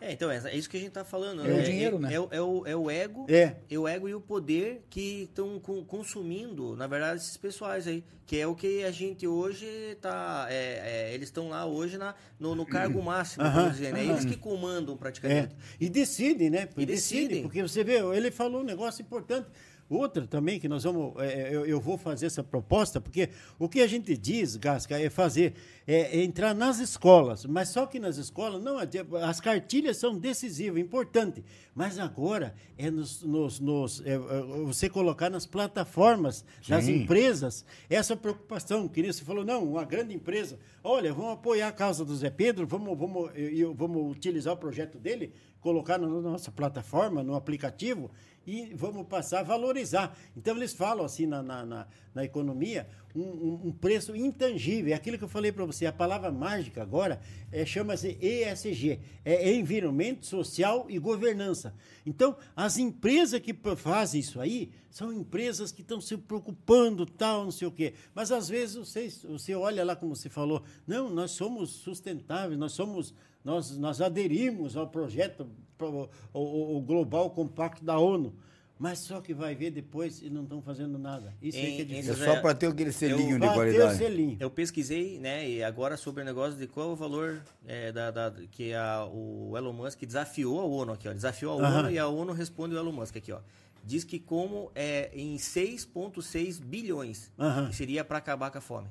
É, então, é é isso que a gente tá falando. É o né? dinheiro, é, né? É, o- é o, é o ego. É. o ego e o poder que estão consumindo, na verdade, esses pessoais aí. Que é o que a gente hoje tá. é, é, eles estão lá hoje na, no, no cargo [CLEARS THROAT] máximo, Aham, vamos dizer, né? Eles que comandam É. praticamente. E decidem, né? E decidem. Porque você vê, ele falou um negócio importante. Outra também que nós vamos, é, eu, eu vou fazer essa proposta, porque o que a gente diz, Gasca, é fazer, é, é entrar nas escolas, mas só que nas escolas, não as cartilhas são decisivas, importante, mas agora é nos, nos- nos- é, é, você colocar nas plataformas das Sim. empresas essa preocupação, que nem você falou, não, uma grande empresa, olha, vamos apoiar a causa do Zé Pedro, vamos, vamos, eu- vamos utilizar o projeto dele, colocar na nossa plataforma, no aplicativo, e vamos passar a valorizar. Então, eles falam assim na, na, na- na economia, um, um- preço intangível. É aquilo que eu falei para você, a palavra mágica agora é, chama-se ESG, é Environmento Social e Governança. Então, as empresas que fazem isso aí são empresas que estão se preocupando, tal, não sei o quê. Mas, às vezes, você, você olha lá, como você falou, não, nós somos sustentáveis, nós somos nós, nós aderimos ao projeto pro- o, o- o Global Compacto da ONU, mas só que vai ver depois e não estão fazendo nada. Isso aí Em- que é em É difícil. José, só para ter aquele selinho de Bater o qualidade. selinho. Eu pesquisei, né, e agora sobre o negócio de qual é o valor é, da, da- que a, o Elon Musk desafiou a ONU aqui, ó. Desafiou a ONU e a ONU responde o Elon Musk aqui, ó. Diz que como é em 6,6 bilhões Aham. seria para acabar com a fome.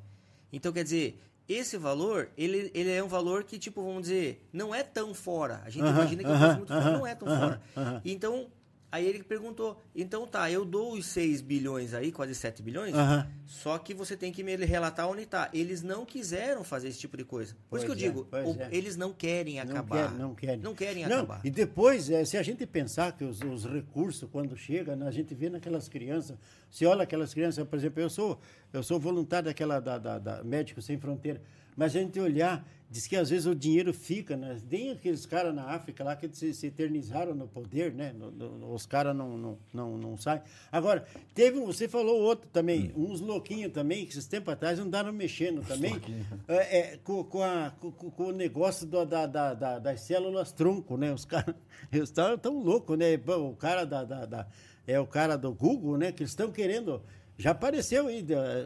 Então, quer dizer, esse valor, ele, ele é um valor que, tipo, vamos dizer, não é tão fora. A gente Aham, imagina que é aham, muito fora, aham, não é tão fora. Então, aí ele perguntou, então tá, eu dou os 6 bilhões aí, quase 7 bilhões, Aham. só que você tem que me relatar onde está. Eles não quiseram fazer esse tipo de coisa. Por isso que eu Pois é, digo, pois o- é. eles não querem Não acabar. querem, não querem. Não querem Não, acabar. E depois, eh, se a gente pensar que os, os recursos, quando chegam, né, a gente vê naquelas crianças, você olha aquelas crianças, por exemplo, eu sou, eu sou voluntário daquela da, da, da Médicos Sem Fronteira, mas a gente olhar, diz que às vezes o dinheiro fica, né? Tem aqueles caras na África lá que se, se eternizaram no poder, né? No- no- os caras não, não, não, não saem. Agora, teve um, você falou outro também, uns louquinhos também, que esses tempos atrás andaram mexendo também, é, é, com, com, a- com- com- o negócio do- da, da, da- das células tronco, né? Os caras [LAUGHS] eles estão tão loucos, né? O cara da, da- da- é o cara do Google, né? Que eles estão querendo. Já apareceu aí da-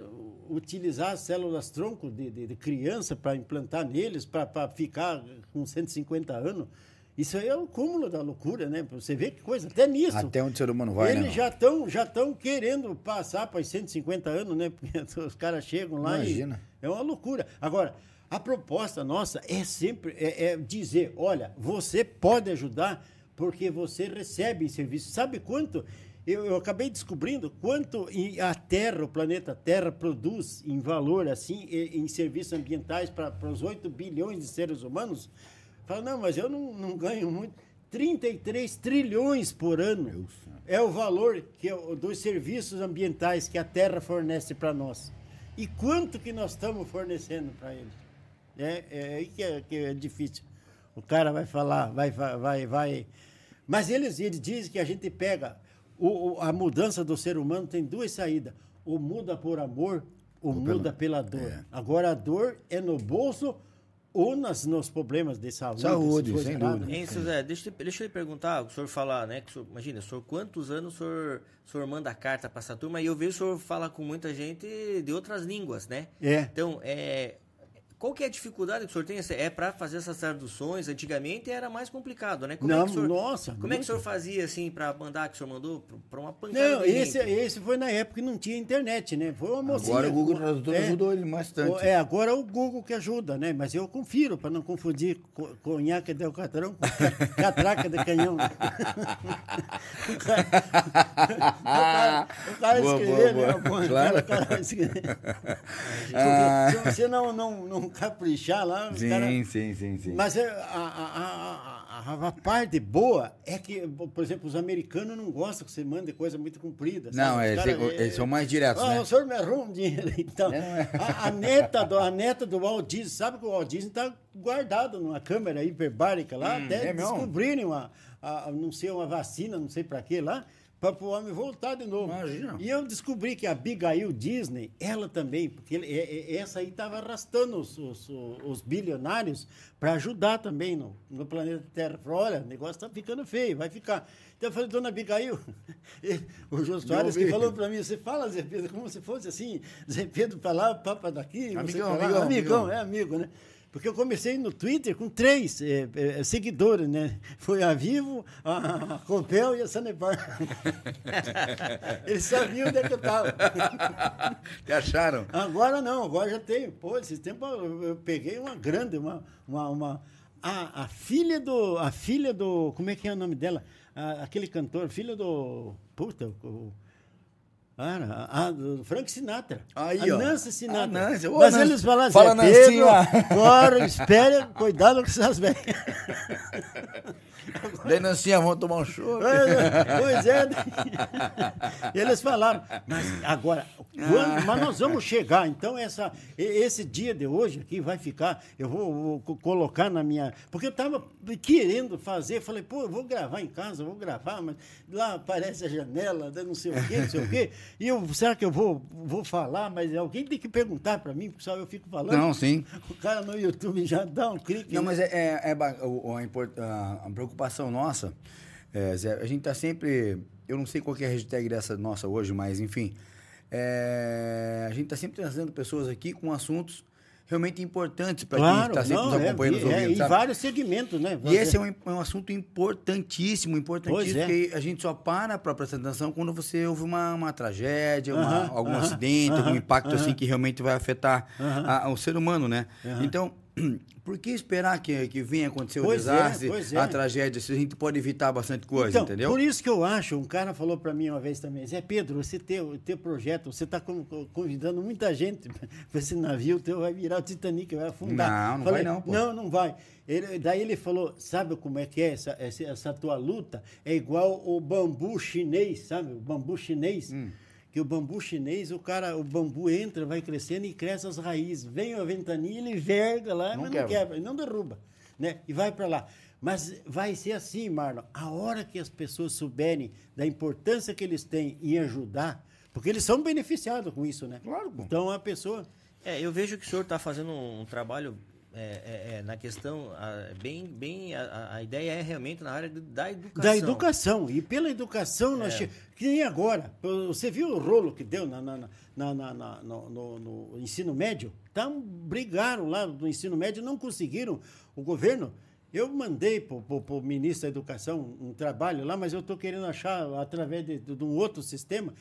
utilizar as células tronco de, de, de criança para implantar neles, para ficar com 150 anos. Isso aí é o cúmulo da loucura, né? Você vê que coisa, até nisso. Até onde o ser humano vai, Eles né? já estão já tão querendo passar para os 150 anos, né? Porque [LAUGHS] os caras chegam lá Imagina. É uma loucura. Agora, a proposta nossa é sempre é, é dizer: olha, você pode ajudar porque você recebe serviço. Sabe quanto? Eu, eu acabei descobrindo quanto a Terra, o planeta Terra, produz em valor, assim, em serviços ambientais para os 8 bilhões de seres humanos. Fala, não, mas eu não, não ganho muito. 33 trilhões por ano é o valor que dos serviços ambientais que a Terra fornece para nós. E quanto que nós estamos fornecendo para eles? É, é aí que é, que é difícil. O cara vai falar, vai, vai, vai. vai. Mas eles, eles dizem que a gente pega. O- a mudança do ser humano tem duas saídas. Ou muda por amor, ou, muda pela dor. é. Agora, a dor é no bolso ou nas, nos problemas de saúde. Saúde, sem errado, dúvida. Hein, Zé, deixa, eu- deixa eu lhe perguntar, o senhor falar, né? Que o senhor, imagina, o senhor, quantos anos o senhor, o senhor manda carta para essa turma e eu vejo o senhor fala com muita gente de outras línguas, né? É. Então, é, qual que é a dificuldade que o senhor tem? É para fazer essas traduções? Antigamente era mais complicado, né? Como é Não, que o senhor, nossa, Como é que o senhor fazia, assim, para mandar, que o senhor mandou para uma pancada Não, esse, gente? esse foi na época que não tinha internet, né? Foi uma mocinha. Agora o Google uma- Tradutor é. ajudou ele bastante. É, agora é o Google que ajuda, né? Mas eu confiro para não confundir co- conhaque de alcatrão com ca- catraca de canhão. [LAUGHS] o cara, o cara, escrever, boa, né? Claro. o cara escrever. [LAUGHS] Ah. Se você não, não, não caprichar lá, Sim, cara... sim, sim, sim. Mas é, a, a, a, a, parte boa é que, por exemplo, os americanos não gostam que você mande coisa muito comprida. Não, é, cara, tem- eles são mais diretos, ah, né? O senhor me arruma um dinheiro. [LAUGHS] Então, a, a neta do, a neta do Walt Disney, sabe que o Walt Disney está guardado numa câmera hiperbárica lá, até é descobrirem uma, a, não sei, uma vacina, não sei para quê lá, para o homem voltar de novo. Imagina. E eu descobri que a Abigail Disney, ela também, porque ele- é- é- essa aí estava arrastando os, os- os bilionários para ajudar também no, no planeta Terra. Falou, olha, o negócio está ficando feio, vai ficar. Então eu falei, dona Abigail, [LAUGHS] o Jô Soares que falou para mim, você fala, Zé Pedro, como se fosse assim, Zé Pedro para lá, papa daqui, Amigão, amigão, amigão, amigão. é amigo, né? Porque eu comecei no Twitter com três eh, eh, seguidores, né? Foi a Vivo, a, a Copel e a Sanepar. [LAUGHS] Eles sabiam onde é que eu estava. Que acharam? Agora não, agora já tenho. Pô, esse tempo eu, eu peguei uma grande, uma. uma, uma a, a filha do. A filha do. Como é que é o nome dela? A- aquele cantor, filha do. Puta, o. Ah, a, do Frank Sinatra. Aí, a ó. Nancy Sinatra. A Nancy. Ô, Mas Nancy. eles falam assim, Fala, Pedro, Nancinha. corre, espere, cuidado com essas velhas. [LAUGHS] [LAUGHS] Daí, Nancinha, vamos tomar um show. Pois é. Eles falaram, mas agora, quando- mas nós vamos chegar. Então, essa, esse dia de hoje aqui vai ficar. Eu vou, vou co- colocar na minha. Porque eu estava querendo fazer, falei, pô, eu vou gravar em casa, vou gravar, mas lá aparece a janela, daí não sei o quê, não sei o quê. E eu, será que eu vou, vou falar? Mas alguém tem que perguntar para mim, porque só eu fico falando. Não, sim. O cara no YouTube já dá um clique. Não, né? mas é, é, é a, a- a preocupação nossa, é, Zé, a gente tá sempre. Eu não sei qual que é a hashtag dessa nossa hoje, mas enfim. é, a gente tá sempre trazendo pessoas aqui com assuntos realmente importantes para quem Claro, está sempre não, nos é, acompanhando, nos é, ouvindo. em sabe? vários segmentos, né? E esse é um, é um assunto importantíssimo, importantíssimo, é. porque a gente só para para prestar atenção quando você ouve uma, uma tragédia, uma- Aham, algum aham, acidente, algum aham, impacto assim que realmente vai afetar a- o ser humano, né? Então, [CLEARS THROAT] por que esperar que, que venha acontecer o Pois é, desastre, pois é. a tragédia, se a gente pode evitar bastante coisa, Então, entendeu? por isso que eu acho, um cara falou para mim uma vez também, Zé Pedro, você tem o teu projeto, você está convidando muita gente para [LAUGHS] esse navio, teu vai virar o Titanic, vai afundar. Não, não Falei, vai não, pô. Não, não vai. Ele- daí ele falou, sabe como é que é essa, essa, essa tua luta? É igual o bambu chinês, sabe? O bambu chinês. Hum. Que o bambu chinês, o cara, o bambu entra, vai crescendo e cresce as raízes. Vem a ventania, ele verga lá, Não mas quebra. não quebra, ele não derruba, né? E vai para lá. Mas vai ser assim, Marlon, a hora que as pessoas souberem da importância que eles têm em ajudar, porque eles são beneficiados com isso, né? Claro, pô. Então a pessoa. É, eu vejo que o senhor está fazendo um trabalho é, é, é, na questão, a- bem, bem a- a, ideia é realmente na área da educação. Da educação. E pela educação, É. nós che- que nem agora. Você viu o rolo que deu na, na- na- na- na- no, no- no ensino médio? Então, brigaram lá no ensino médio, não conseguiram. O governo. Eu mandei para o ministro da Educação um trabalho lá, mas eu estou querendo achar através de, de um outro sistema.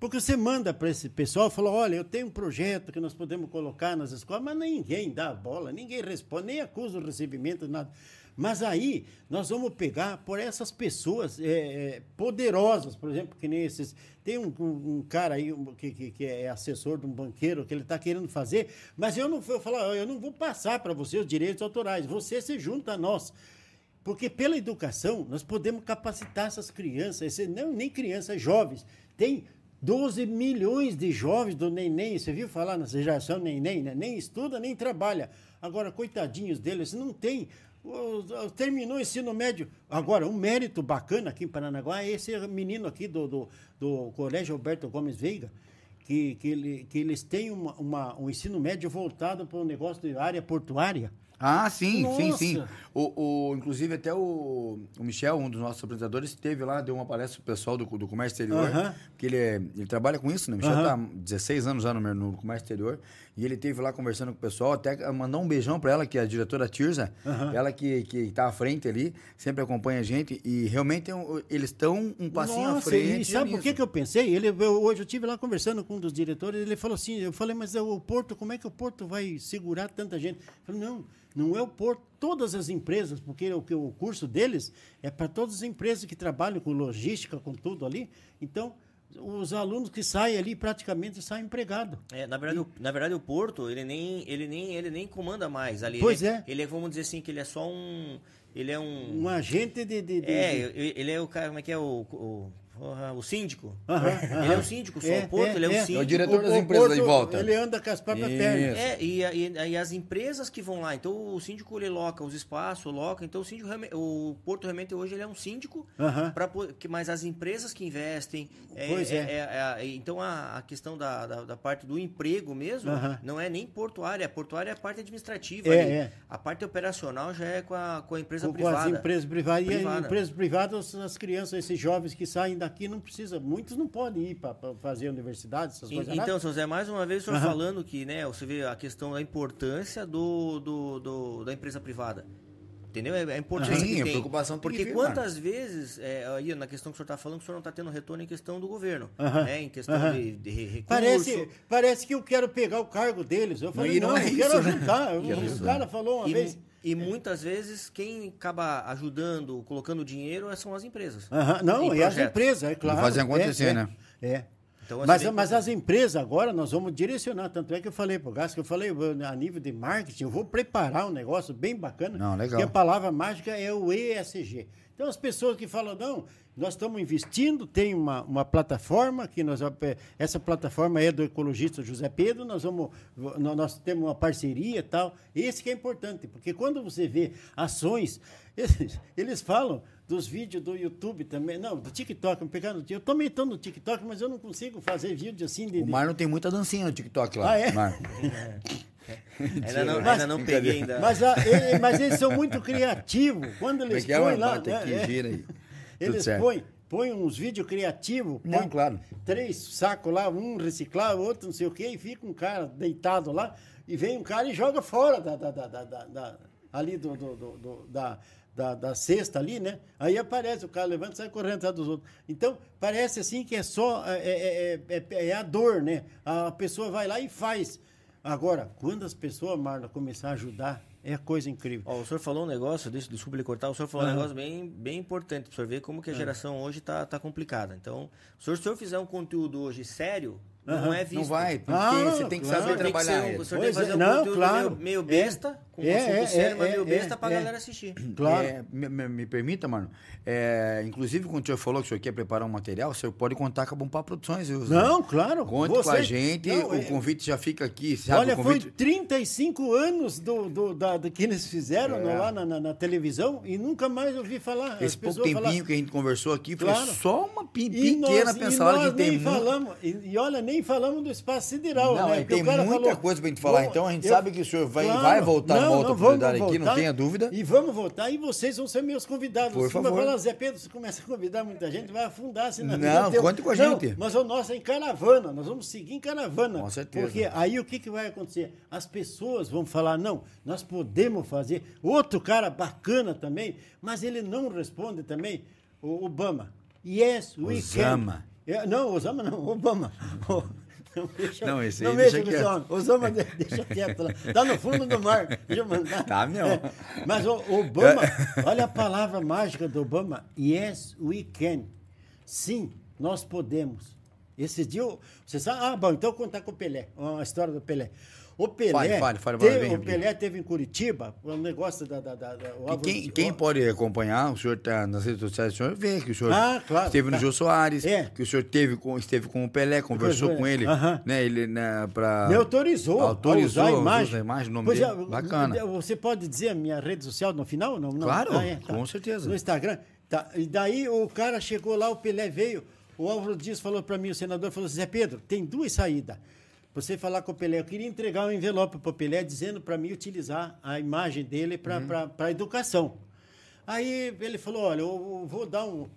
Porque você manda para esse pessoal e fala: olha, eu tenho um projeto que nós podemos colocar nas escolas, mas ninguém dá a bola, ninguém responde, nem acusa o recebimento, nada. Mas aí nós vamos pegar por essas pessoas é, é, poderosas, por exemplo, que nem esses. Tem um, um, um cara aí um, que, que, que, é assessor de um banqueiro que ele está querendo fazer, mas eu não vou falar, eu não vou passar para você os direitos autorais. Você se junta a nós. Porque pela educação nós podemos capacitar essas crianças, esse, não nem crianças, jovens. Tem 12 milhões de jovens do Neném, você viu falar nessa geração Neném, né? nem estuda, nem trabalha. Agora, coitadinhos deles, não tem. Terminou o ensino médio. Agora, um mérito bacana aqui em Paranaguá é esse menino aqui do, do, do Colégio Alberto Gomes Veiga, que, que, ele, que eles têm uma, uma, um ensino médio voltado para o negócio de área portuária. Ah, sim, Nossa. sim, sim. O, o, inclusive, até o, o Michel, um dos nossos apresentadores, esteve lá, deu uma palestra pro pessoal do, do comércio exterior, uh -huh. porque ele, é, ele trabalha com isso, né? O Michel está uh -huh. 16 anos já no, no comércio exterior, e ele esteve lá conversando com o pessoal, até mandar um beijão para ela, que é a diretora Tirza, uh -huh. ela que, que tá à frente ali, sempre acompanha a gente, e realmente eles estão um passinho Nossa, à frente. E sabe por que, que eu pensei? Ele, eu, hoje eu estive lá conversando com um dos diretores, ele falou assim, eu falei, mas o Porto, como é que o Porto vai segurar tanta gente? Eu falei, não não é o Porto, todas as empresas, porque o, o curso deles é para todas as empresas que trabalham com logística, com tudo ali. Então, os alunos que saem ali praticamente saem empregados. É, na verdade, e... o, na verdade o Porto, ele nem, ele nem, ele nem comanda mais ali. Pois ele, é. Ele é, vamos dizer assim, que ele é só um, ele é um um agente de, de, de É, ele é o cara, como é que é o, o o síndico. ele é o síndico, só é, o Porto, é, ele é, o síndico. É o diretor das o, empresas Porto, aí volta. Ele anda com as próprias pernas. É, e, e, e, as empresas que vão lá, então o síndico ele loca os espaços, loca, então o síndico, o Porto realmente hoje ele é um síndico, pra, mas as empresas que investem, é, pois é. então a, a questão da, da, da, parte do emprego mesmo, não é nem portuária, portuária é a parte administrativa. É, a parte operacional já é com a, com a empresa com, privada. Com as empresas privadas. Privada. E as empresas privadas, as crianças, esses jovens que saem da aqui não precisa, muitos não podem ir para fazer universidade, essas e, coisas. Então, São José, mais uma vez o senhor uhum. falando que, né, você vê a questão da importância do, do, do da empresa privada. Entendeu? É, é importante Sim, que tem. preocupação Porque quantas vezes, é, aí na questão que o senhor está falando, o senhor não está tendo retorno em questão do governo, né? em questão de, de recurso. Parece, parece que eu quero pegar o cargo deles. Eu falei, não, não, é eu quero né? ajudar. o cara falou uma e, vez... E muitas vezes quem acaba ajudando, colocando dinheiro são as empresas. Uhum. Não, e as empresas, é claro. Fazem acontecer, é, né? É. é. Então, mas, mas as empresas agora nós vamos direcionar, tanto é que eu falei para o Gasco, eu falei a nível de marketing, eu vou preparar um negócio bem bacana. Não, legal. Que a palavra mágica é o ESG. Então as pessoas que falam, não, nós estamos investindo, tem uma, uma plataforma, que nós, essa plataforma é do ecologista José Pedro, nós, vamos, nós temos uma parceria e tal. Esse que é importante, porque quando você vê ações, [LAUGHS] eles, eles falam dos vídeos do YouTube também, não, do TikTok, eu, pegando, eu também estou no TikTok, mas eu não consigo fazer vídeo assim de... O Marlon tem muita dancinha no TikTok lá. Ah, é? [LAUGHS] ainda não, mas, ainda não peguei ainda. Mas, a, ele, mas eles são muito criativos. Quando eles é põem lá... Né, é, gira aí. Eles põem, põem uns vídeos criativos. Não, claro. Três sacos lá, um reciclado, outro não sei o quê, e fica um cara deitado lá, e vem um cara e joga fora da, da, da, da, da ali do, do, do, do da, da, da, cesta ali, né? Aí aparece, o cara levanta e sai correndo atrás dos outros. Então, parece assim que é só, é, é, é, é, a dor, né? A pessoa vai lá e faz. Agora, quando as pessoas, Marla, começar a ajudar, é coisa incrível. Ó, o senhor falou um negócio, deixa, desculpa lhe cortar, o senhor falou uhum. um negócio bem, bem importante para o senhor ver como que a geração hoje está tá complicada. Então, se o senhor fizer um conteúdo hoje sério, não é visto. Não vai, porque ah, você tem que claro. saber trabalhar. Tem que ser, o senhor tem que fazer é, um não, conteúdo claro. meio, meio besta, é, com um é, assunto é, sério, mas meio besta para a galera assistir. [CLEARS THROAT] Claro. Me, me, me, permita, mano. inclusive, quando o senhor falou que o senhor quer preparar um material, o senhor pode contar com a Bompá Produções. Viu, não, claro. Conte você, com a gente, não, o convite já fica aqui. Sabe, olha, convite... foi 35 anos do, do, da, do que eles fizeram lá na, na, na, televisão e nunca mais ouvi falar. Esse pouco tempinho falar... que a gente conversou aqui foi claro. só uma pequena pincelada que tem. Falamos, e, e olha, nem falamos do espaço sideral, não, né? tem muita falou, coisa pra gente falar. Então a gente eu, sabe que o senhor vai, claro, vai voltar não, numa outra oportunidade aqui, não tenha dúvida. E vamos voltar e vocês vão ser meus convidados. Por favor. Falar, Zé Pedro, se começa a convidar muita gente, vai afundar. Senão não, não conte com a gente. Mas o nosso é em caravana, nós vamos seguir em caravana. Com certeza. Porque aí o que, que vai acontecer? As pessoas vão falar, não, nós podemos fazer. Outro cara bacana também, mas ele não responde também, o Obama. Yes, we Osama. can. É, não, Osama não, Obama. Não, [LAUGHS] deixa, Não, esse aí não deixa mexa com esse homem. Osama, de- deixa quieto lá. Tá no fundo do mar. Deixa eu mandar. Tá, meu. É, Mas o Obama, olha a palavra mágica do Obama. Yes, we can. Sim, nós podemos. Esse dia, eu- você sabe, ah, bom, então eu contar com o Pelé, a história do Pelé. O Pelé, Fale, fale, fale, teve- o. Pelé teve em Curitiba, um negócio da... da, da, da- o quem, quem o- pode acompanhar, o senhor está nas redes sociais, o senhor vê que o senhor Ah, claro, esteve no tá. Jô Soares, É. que o senhor teve com, esteve com o Pelé, conversou com ele, aham. né? Ele né, pra, Me autorizou, autorizou a usar a o imagem. da imagem, o nome Pois dele. é, Bacana. Você pode dizer a minha rede social no final? Não, não. Ah, Claro, com certeza. No Instagram. Tá. E daí o cara chegou lá, o Pelé veio. O Álvaro Dias falou para mim, o senador falou: Zé Pedro, tem duas saídas. Você falar com o Pelé, eu queria entregar um envelope para o Pelé dizendo para mim utilizar a imagem dele para Uhum. a educação. Aí ele falou: olha, eu vou dar um,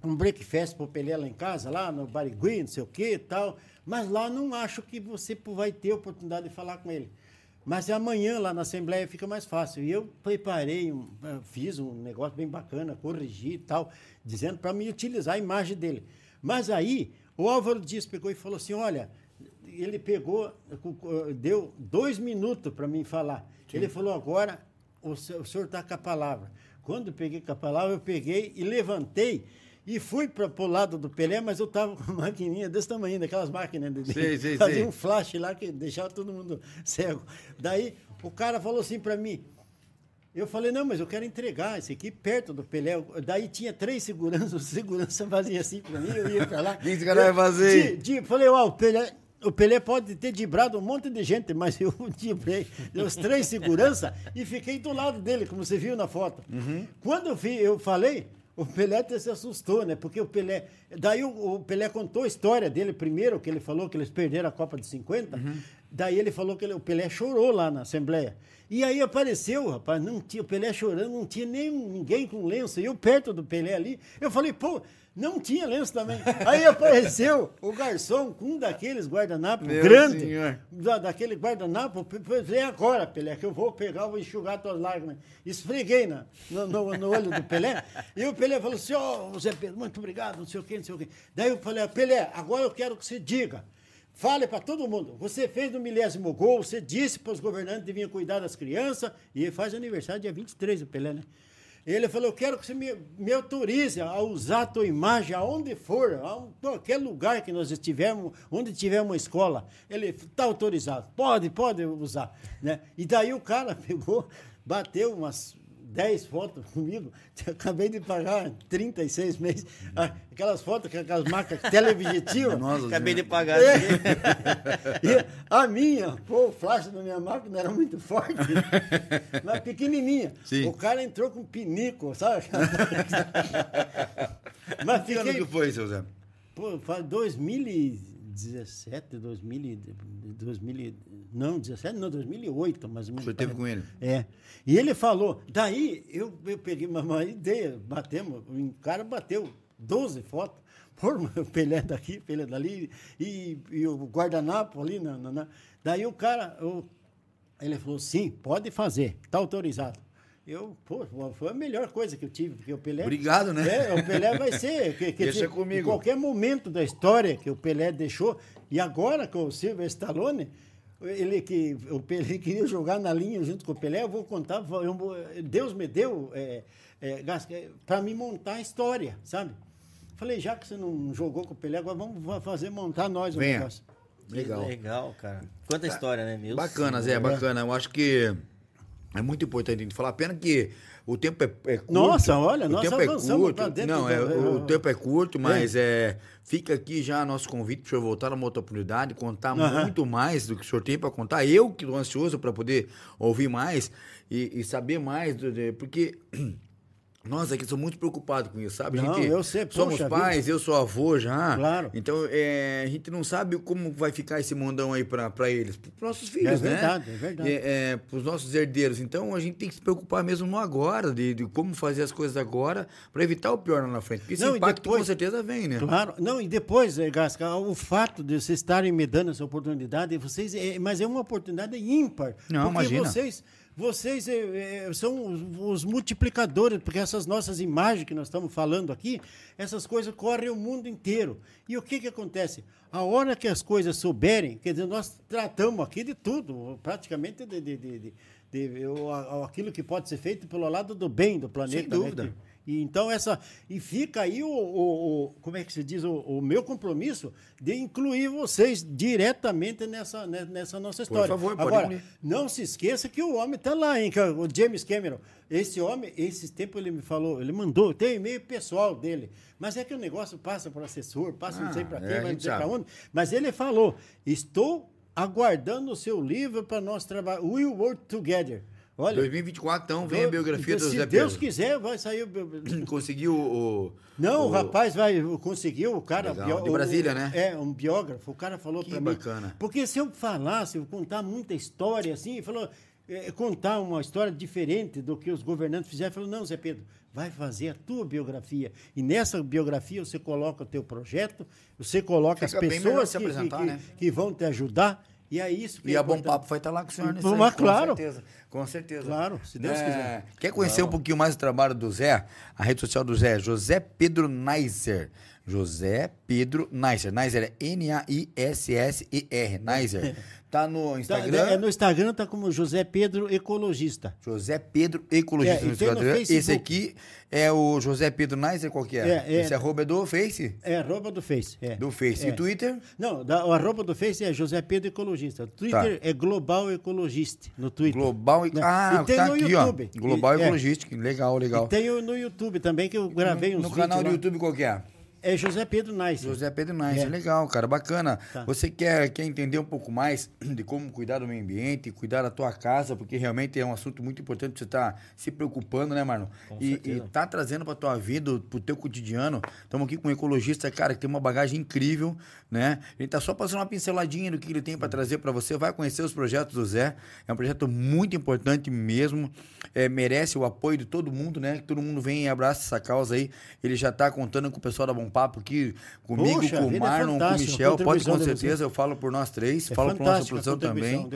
um breakfast pro Pelé lá em casa, lá no Barigui, não sei o que e tal. Mas lá não acho que você vai ter oportunidade de falar com ele. Mas amanhã lá na Assembleia fica mais fácil. E eu preparei, um, fiz um negócio bem bacana, corrigi e tal, dizendo para me utilizar a imagem dele. Mas aí o Álvaro Dias pegou e falou assim: olha, ele pegou, deu dois minutos para mim falar. Ele falou: agora o se- o senhor está com a palavra. Quando eu peguei com a palavra, eu peguei e levantei e fui para o lado do Pelé, mas eu estava com uma maquininha desse tamanho, daquelas máquinas de Sei, sei, fazia um flash lá que deixava todo mundo cego. Daí o cara falou assim para mim. Eu falei, não, mas eu quero entregar esse aqui perto do Pelé. Daí tinha três seguranças, o segurança fazia assim para mim, eu ia para lá. O que esse cara vai fazer? Di- di- falei, ó, o Pelé, o Pelé pode ter dibrado um monte de gente, mas eu [LAUGHS] dibrei os três segurança e fiquei do lado dele, como você viu na foto. Uhum. Quando eu, vi, eu falei, o Pelé até se assustou, né? Porque o Pelé. Daí o, o Pelé contou a história dele primeiro, que ele falou que eles perderam a Copa de 50. Uhum. Daí ele falou que ele- o Pelé chorou lá na Assembleia. E aí apareceu, rapaz, não tinha, o Pelé chorando, não tinha nem ninguém com lenço. E eu perto do Pelé ali, eu falei, pô, não tinha lenço também. Aí apareceu o garçom com um daqueles guardanapos Meu grande, senhor. da, daquele guardanapo, vem agora, Pelé, que eu vou pegar, vou enxugar tuas lágrimas. Esfreguei na, no, no- no olho do Pelé, e o Pelé falou assim, ó, Zé Pedro, muito obrigado, não sei o quê, não sei o quê. Daí eu falei, Pelé, agora eu quero que você diga, fale para todo mundo, você fez no milésimo gol, você disse para os governantes que deviam cuidar das crianças, e faz aniversário dia 23, o Pelé, né? Ele falou, eu quero que você me, me autorize a usar a tua imagem aonde for, a qualquer lugar que nós estivermos, onde tiver uma escola. Ele está autorizado, pode, pode usar. Né? E daí o cara [LAUGHS] pegou, bateu umas 10 fotos [LAUGHS] comigo, acabei de pagar 36 meses, Ah, aquelas fotos com aquelas marcas [LAUGHS] teleobjetivas. Nossa, Acabei de pagar. É. [LAUGHS] E a minha, pô, o flash da minha máquina era muito forte, mas pequenininha. Sim. O cara entrou com pinico, sabe? mas Que ano fiquei, que foi, seu Zé? pô, faz 2017, 2000, e- 2000, e- não, 17, não, 2008, mais ou menos. O senhor teve com ele? É. E ele falou, daí eu, eu peguei uma, ideia, batemos, o cara bateu 12 fotos, [LAUGHS] por o Pelé daqui, Pelé dali, e, e o guardanapo ali, na, na- na- daí o cara, o- ele falou, sim, pode fazer, está autorizado. Eu, pô, foi a melhor coisa que eu tive, porque o Pelé... Obrigado, né? É, o Pelé vai ser... Que, que, Deixa que- comigo. Em qualquer momento da história que o Pelé deixou, e agora com o Silvio Stallone, ele que o Pelé [LAUGHS] queria jogar na linha junto com o Pelé, eu vou contar, eu Deus me deu é, para me montar a história, sabe? Falei, já que você não jogou com o Pelé, agora vamos va- fazer montar nós o Venha. negócio. Legal. Legal, cara. Quanta história, né, meu? Bacana, Zé, bacana. Eu acho que é muito importante a gente falar. Pena que o tempo é, é curto. Nossa, olha, o nós tempo é curto. Não, do- é, o, é. tempo é curto, mas é. fica aqui já nosso convite para o senhor voltar numa outra oportunidade, contar Aham. muito mais do que o senhor tem para contar. Eu que estou ansioso para poder ouvir mais e, e saber mais, do- de- porque nós aqui somos muito preocupados com isso, sabe? Não, gente, eu sei, somos poxa pais, eu sou avô já. Claro. Então, é, a gente não sabe como vai ficar esse mundão aí para eles, para nossos filhos, né? verdade, é verdade. É, para os nossos herdeiros. Então, a gente tem que se preocupar mesmo no agora, de, de como fazer as coisas agora, para evitar o pior lá na frente. Porque esse Não, impacto depois- com certeza vem, né? Claro, não, e depois, eh, Gasca, o fato de vocês estarem me dando essa oportunidade, vocês, é, mas é uma oportunidade ímpar. Não, porque imagina. vocês vocês é, é, são os, os, multiplicadores, porque essas nossas imagens que nós estamos falando aqui, essas coisas correm o mundo inteiro. E o que, que acontece? A hora que as coisas souberem, quer dizer, nós tratamos aqui de tudo, praticamente de, de, de, de, de aquilo que pode ser feito pelo lado do bem do planeta. Sem né, dúvida. Né? E então essa e fica aí o, o, o, como é que se diz o, o, meu compromisso de incluir vocês diretamente nessa nessa nossa história. Por favor, Agora, pode não se esqueça que o homem está lá, hein? Que é o James Cameron. Esse homem, esse tempo ele me falou, ele mandou, tem e-mail pessoal dele. Mas é que o negócio passa para assessor, passa ah, não sei para quem, é, não sei para onde. Mas ele falou: estou aguardando o seu livro para nós trabalhar. We'll work together. Olha, 2024, então, vem a biografia do Zé Pedro. Se Deus quiser, vai sair. [CLEARS THROAT] Conseguiu o. Não, o, o rapaz vai, conseguiu, o cara. Legal, de Brasília, o, né? É, um biógrafo. O cara falou para mim. bacana. Porque se eu falasse, eu contar muita história assim, falou. É, contar uma história diferente do que os governantes fizeram, falou: não, Zé Pedro, vai fazer a tua biografia. E nessa biografia você coloca o teu projeto, você coloca Fica as pessoas que, que, né? que, vão te ajudar. E é isso que E é a Bom Papo vai estar lá com o senhor nesse Mas, claro. Com certeza. Com certeza. Claro, se Deus é, quiser. Quer conhecer claro. um pouquinho mais do trabalho do Zé? A rede social do Zé é José Pedro Neiser. José Pedro Neiser. Neiser é N-A-I-S-S-E-R. Neiser. Tá no [LAUGHS] Instagram? Tá, é, no Instagram tá como José Pedro Ecologista. José Pedro Ecologista é, no Instagram. No Esse aqui é o José Pedro Neiser, qual que é? é, é Esse arroba é do Face? É arroba do Face. É. Do Face. E é. Twitter? Não, da, o arroba do Face é José Pedro Ecologista. Twitter tá. é Global Ecologista no Twitter. Global né? Ah, e tem tá no aqui, YouTube. ó. Global e, Ecologista. Legal, legal. E tem no YouTube também, que eu gravei no, uns No canal do YouTube qual que é? É José Pedro Nice. José Pedro Nice, é. legal, cara, bacana. Tá. Você quer, quer entender um pouco mais de como cuidar do meio ambiente, cuidar da tua casa, porque realmente é um assunto muito importante você estar tá se preocupando, né, Marlon? Com e, e tá trazendo pra tua vida, pro teu cotidiano. Estamos aqui com um ecologista, cara, que tem uma bagagem incrível, né? Ele tá só passando uma pinceladinha do que ele tem para trazer para você. Vai conhecer os projetos do Zé. É um projeto muito importante mesmo. É, merece o apoio de todo mundo, né? Que todo mundo vem e abraça essa causa aí. Ele já tá contando com o pessoal da Bom papo aqui comigo, Poxa, com o é Marlon, com o Michel. Pode com certeza, eu falo por nós três, é falo por nossa produção também.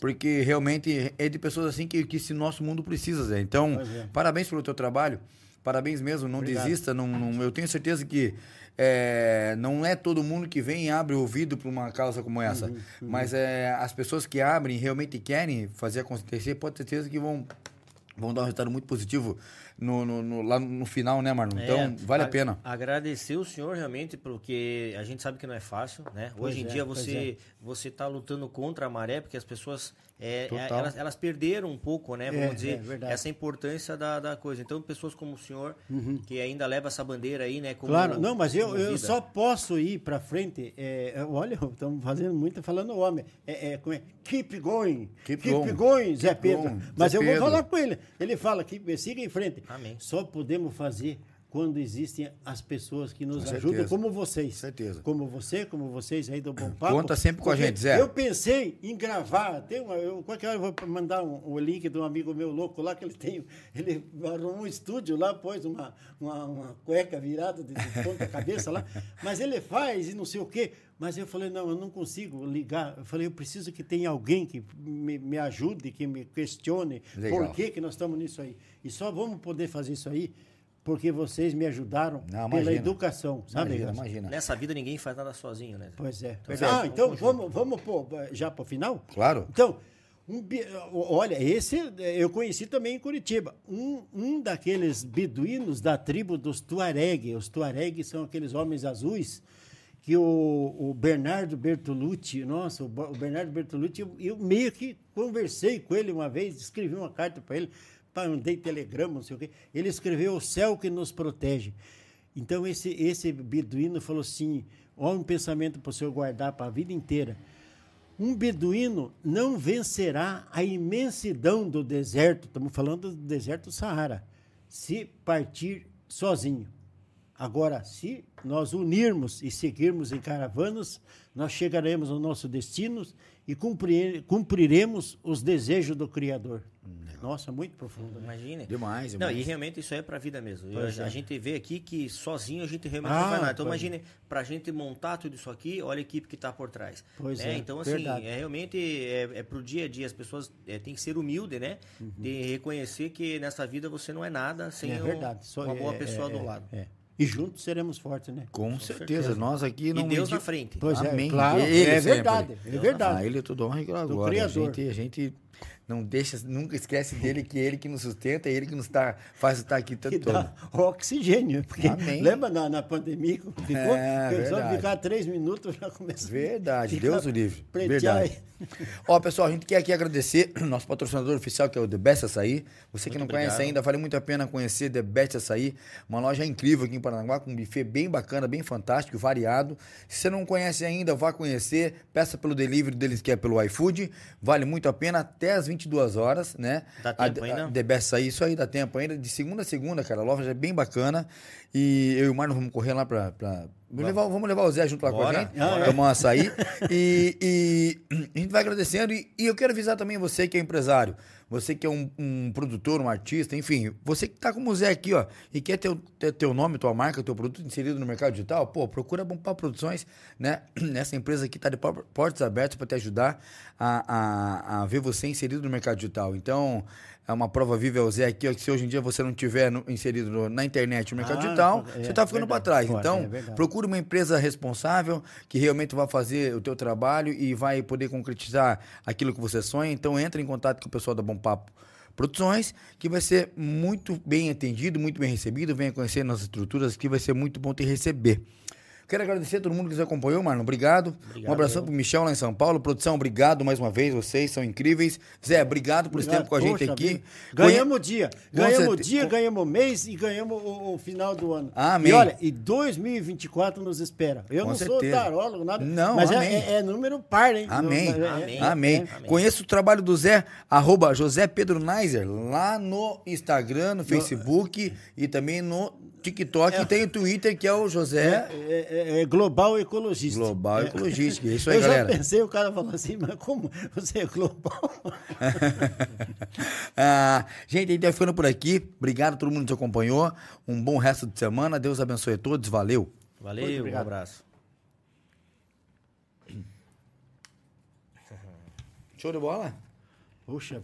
Porque realmente é de pessoas assim que, que esse nosso mundo precisa, Zé. Então, é. parabéns pelo teu trabalho. Parabéns mesmo, não Obrigado. desista. Não, não, eu tenho certeza que é, não é todo mundo que vem e abre o ouvido para uma causa como essa. Uhum, uhum. Mas é, as pessoas que abrem realmente querem fazer acontecer, pode ter certeza que vão, vão dar um resultado muito positivo no, no, no, lá no final, né, Marlon? Então, é, vale a, a, pena. Agradecer o senhor realmente, porque a gente sabe que não é fácil, né? Pois Hoje em é, dia você é. você está lutando contra a maré, porque as pessoas é, é elas, elas, perderam um pouco, né? Vamos é, dizer, essa importância da, da coisa. Então, pessoas como o senhor, uhum. que ainda leva essa bandeira aí, né? Como, claro, não, mas eu, eu só posso ir para frente. olha, estamos fazendo muito falando homem. É, keep going. Keep, keep going. going, Zé Pedro. Mas Zé eu Pedro. vou falar com ele. Ele fala que siga em frente. Amém. Só podemos fazer quando existem as pessoas que nos com ajudam, como vocês. certeza. Como você, como vocês aí do Bom Papo. Conta sempre com a gente, Zé. Eu pensei em gravar, tem uma, eu, qualquer hora eu vou mandar um, um, link de um amigo meu louco lá, que ele tem, ele arrumou um estúdio lá, pôs uma, uma, uma cueca virada de, de ponta [LAUGHS] cabeça lá, mas ele faz e não sei o quê. Mas eu falei, não, eu não consigo ligar. Eu falei, eu preciso que tenha alguém que me, me ajude, que me questione Legal. por que, que nós estamos nisso aí. E só vamos poder fazer isso aí porque vocês me ajudaram não, pela educação, sabe? Imagina, imagina. Nessa vida ninguém faz nada sozinho, né? Pois é. Então, ah, então vamos, vamos pôr já para o final? Claro. Então, um, olha, esse eu conheci também em Curitiba. Um, um daqueles beduínos da tribo dos Tuareg. Os Tuareg são aqueles homens azuis que o, o Bernardo Bertolucci, nossa, o, o Bernardo Bertolucci, eu, eu meio que conversei com ele uma vez, escrevi uma carta para ele mandei telegrama, não sei o quê. Ele escreveu o céu que nos protege. Então, esse, esse beduíno falou assim: olha um pensamento para o senhor guardar para a vida inteira. Um beduíno não vencerá a imensidão do deserto, estamos falando do deserto do Saara, se partir sozinho. Agora, se nós unirmos e seguirmos em caravanas, nós chegaremos ao nosso destino e cumprir, cumpriremos os desejos do Criador. Nossa, muito profundo. Né? Imagine. Demais, Não, demais. e realmente isso é pra vida mesmo. Eu- Pois a, é. gente vê aqui que sozinho a gente realmente Ah, não faz nada. Então pois imagine, pra gente montar tudo isso aqui, olha a equipe que tá por trás. Pois né? é, Então, assim, verdade. é realmente é, é pro dia a dia. As pessoas é, têm que ser humilde, né? Uhum. De reconhecer que nessa vida você não é nada sem é um- uma boa é- pessoa é- do é- lado. é. E juntos seremos fortes, né? Com certeza. Nós aqui não E Deus na frente. Pois Amém. é, claro. Ele é sempre. verdade, é A verdade. ele é tudo honra e glória. Do A Criador. gente, a gente não deixa, nunca esquece dele que é ele que nos sustenta, é ele que nos tá, faz estar aqui o tempo que todo. oxigênio. Porque Amém. lembra na, na pandemia que ficou? É, só ficar três minutos já começa Verdade, Deus o livre. pretear Verdade. [LAUGHS] Ó, pessoal, a gente quer aqui agradecer nosso patrocinador oficial, que é o The Best Açaí. Você que Muito não obrigado. conhece ainda, vale muito a pena conhecer The Best Açaí. Uma loja incrível aqui em Paranaguá, com um buffet bem bacana, bem fantástico, variado. Se você não conhece ainda, vá conhecer. Peça pelo delivery deles, que é pelo iFood. Vale muito a pena, até as 22 horas, né? Dá A- tempo ainda? a The Best Açaí, isso aí dá tempo ainda. De segunda a segunda, cara, a loja é bem bacana. E eu e o Marlon vamos correr lá pra... pra... Vamos levar, vamos levar o Zé junto lá com a Bora, gente. bora. Tomar um açaí. [LAUGHS] E, e [CLEARS THROAT] a gente vai agradecendo. E, e eu quero avisar também você que é empresário, você que é um, um produtor, um artista, enfim, você que tá como o Zé aqui, ó, e quer ter, ter teu nome, tua marca, teu produto inserido no mercado digital, pô, procura Bompar Produções, né? [CLEARS THROAT] Essa empresa aqui tá de por- portas abertas para te ajudar a, a, a ver você inserido no mercado digital. Então, é uma prova viva é o Zé aqui, se hoje em dia você não tiver no- inserido no- na internet no mercado Ah, digital, é, você tá ficando para trás. Então, é procure uma empresa responsável que realmente vai fazer o teu trabalho e vai poder concretizar aquilo que você sonha. Então entre em contato com o pessoal da Bom Papo Produções, que vai ser muito bem atendido, muito bem recebido. Venha conhecer nossas estruturas, que vai ser muito bom te receber. Quero agradecer a todo mundo que nos acompanhou, Marlon. Obrigado. Obrigado, um abração eu. pro Michel lá em São Paulo. Produção, obrigado mais uma vez. Vocês são incríveis. Zé, obrigado por esse tempo com a gente Poxa aqui. vida. Ganhamos o dia. Ganhamos o dia, ganhamos o mês e ganhamos o, o final do ano. Amém. E olha, e 2024 nos espera. Eu Com não sou certeza. tarólogo, nada. Não, mas é- amém. é, é número par, hein? Amém. Não- é- Amém. é- Amém. Conheça o trabalho do Zé, arroba José Pedro Neiser, lá no Instagram, no Facebook e também no TikTok. E tem o Twitter, que é o José É, é- é global ecologista. Global É. Ecologista. É isso aí, eu galera. já pensei, o cara falou assim, mas como você é global? [LAUGHS] Ah, gente, a gente vai ficando por aqui. Obrigado a todo mundo que nos acompanhou. Um bom resto de semana. Deus abençoe a todos. Valeu. Valeu, um abraço. Show de bola? Puxa vida.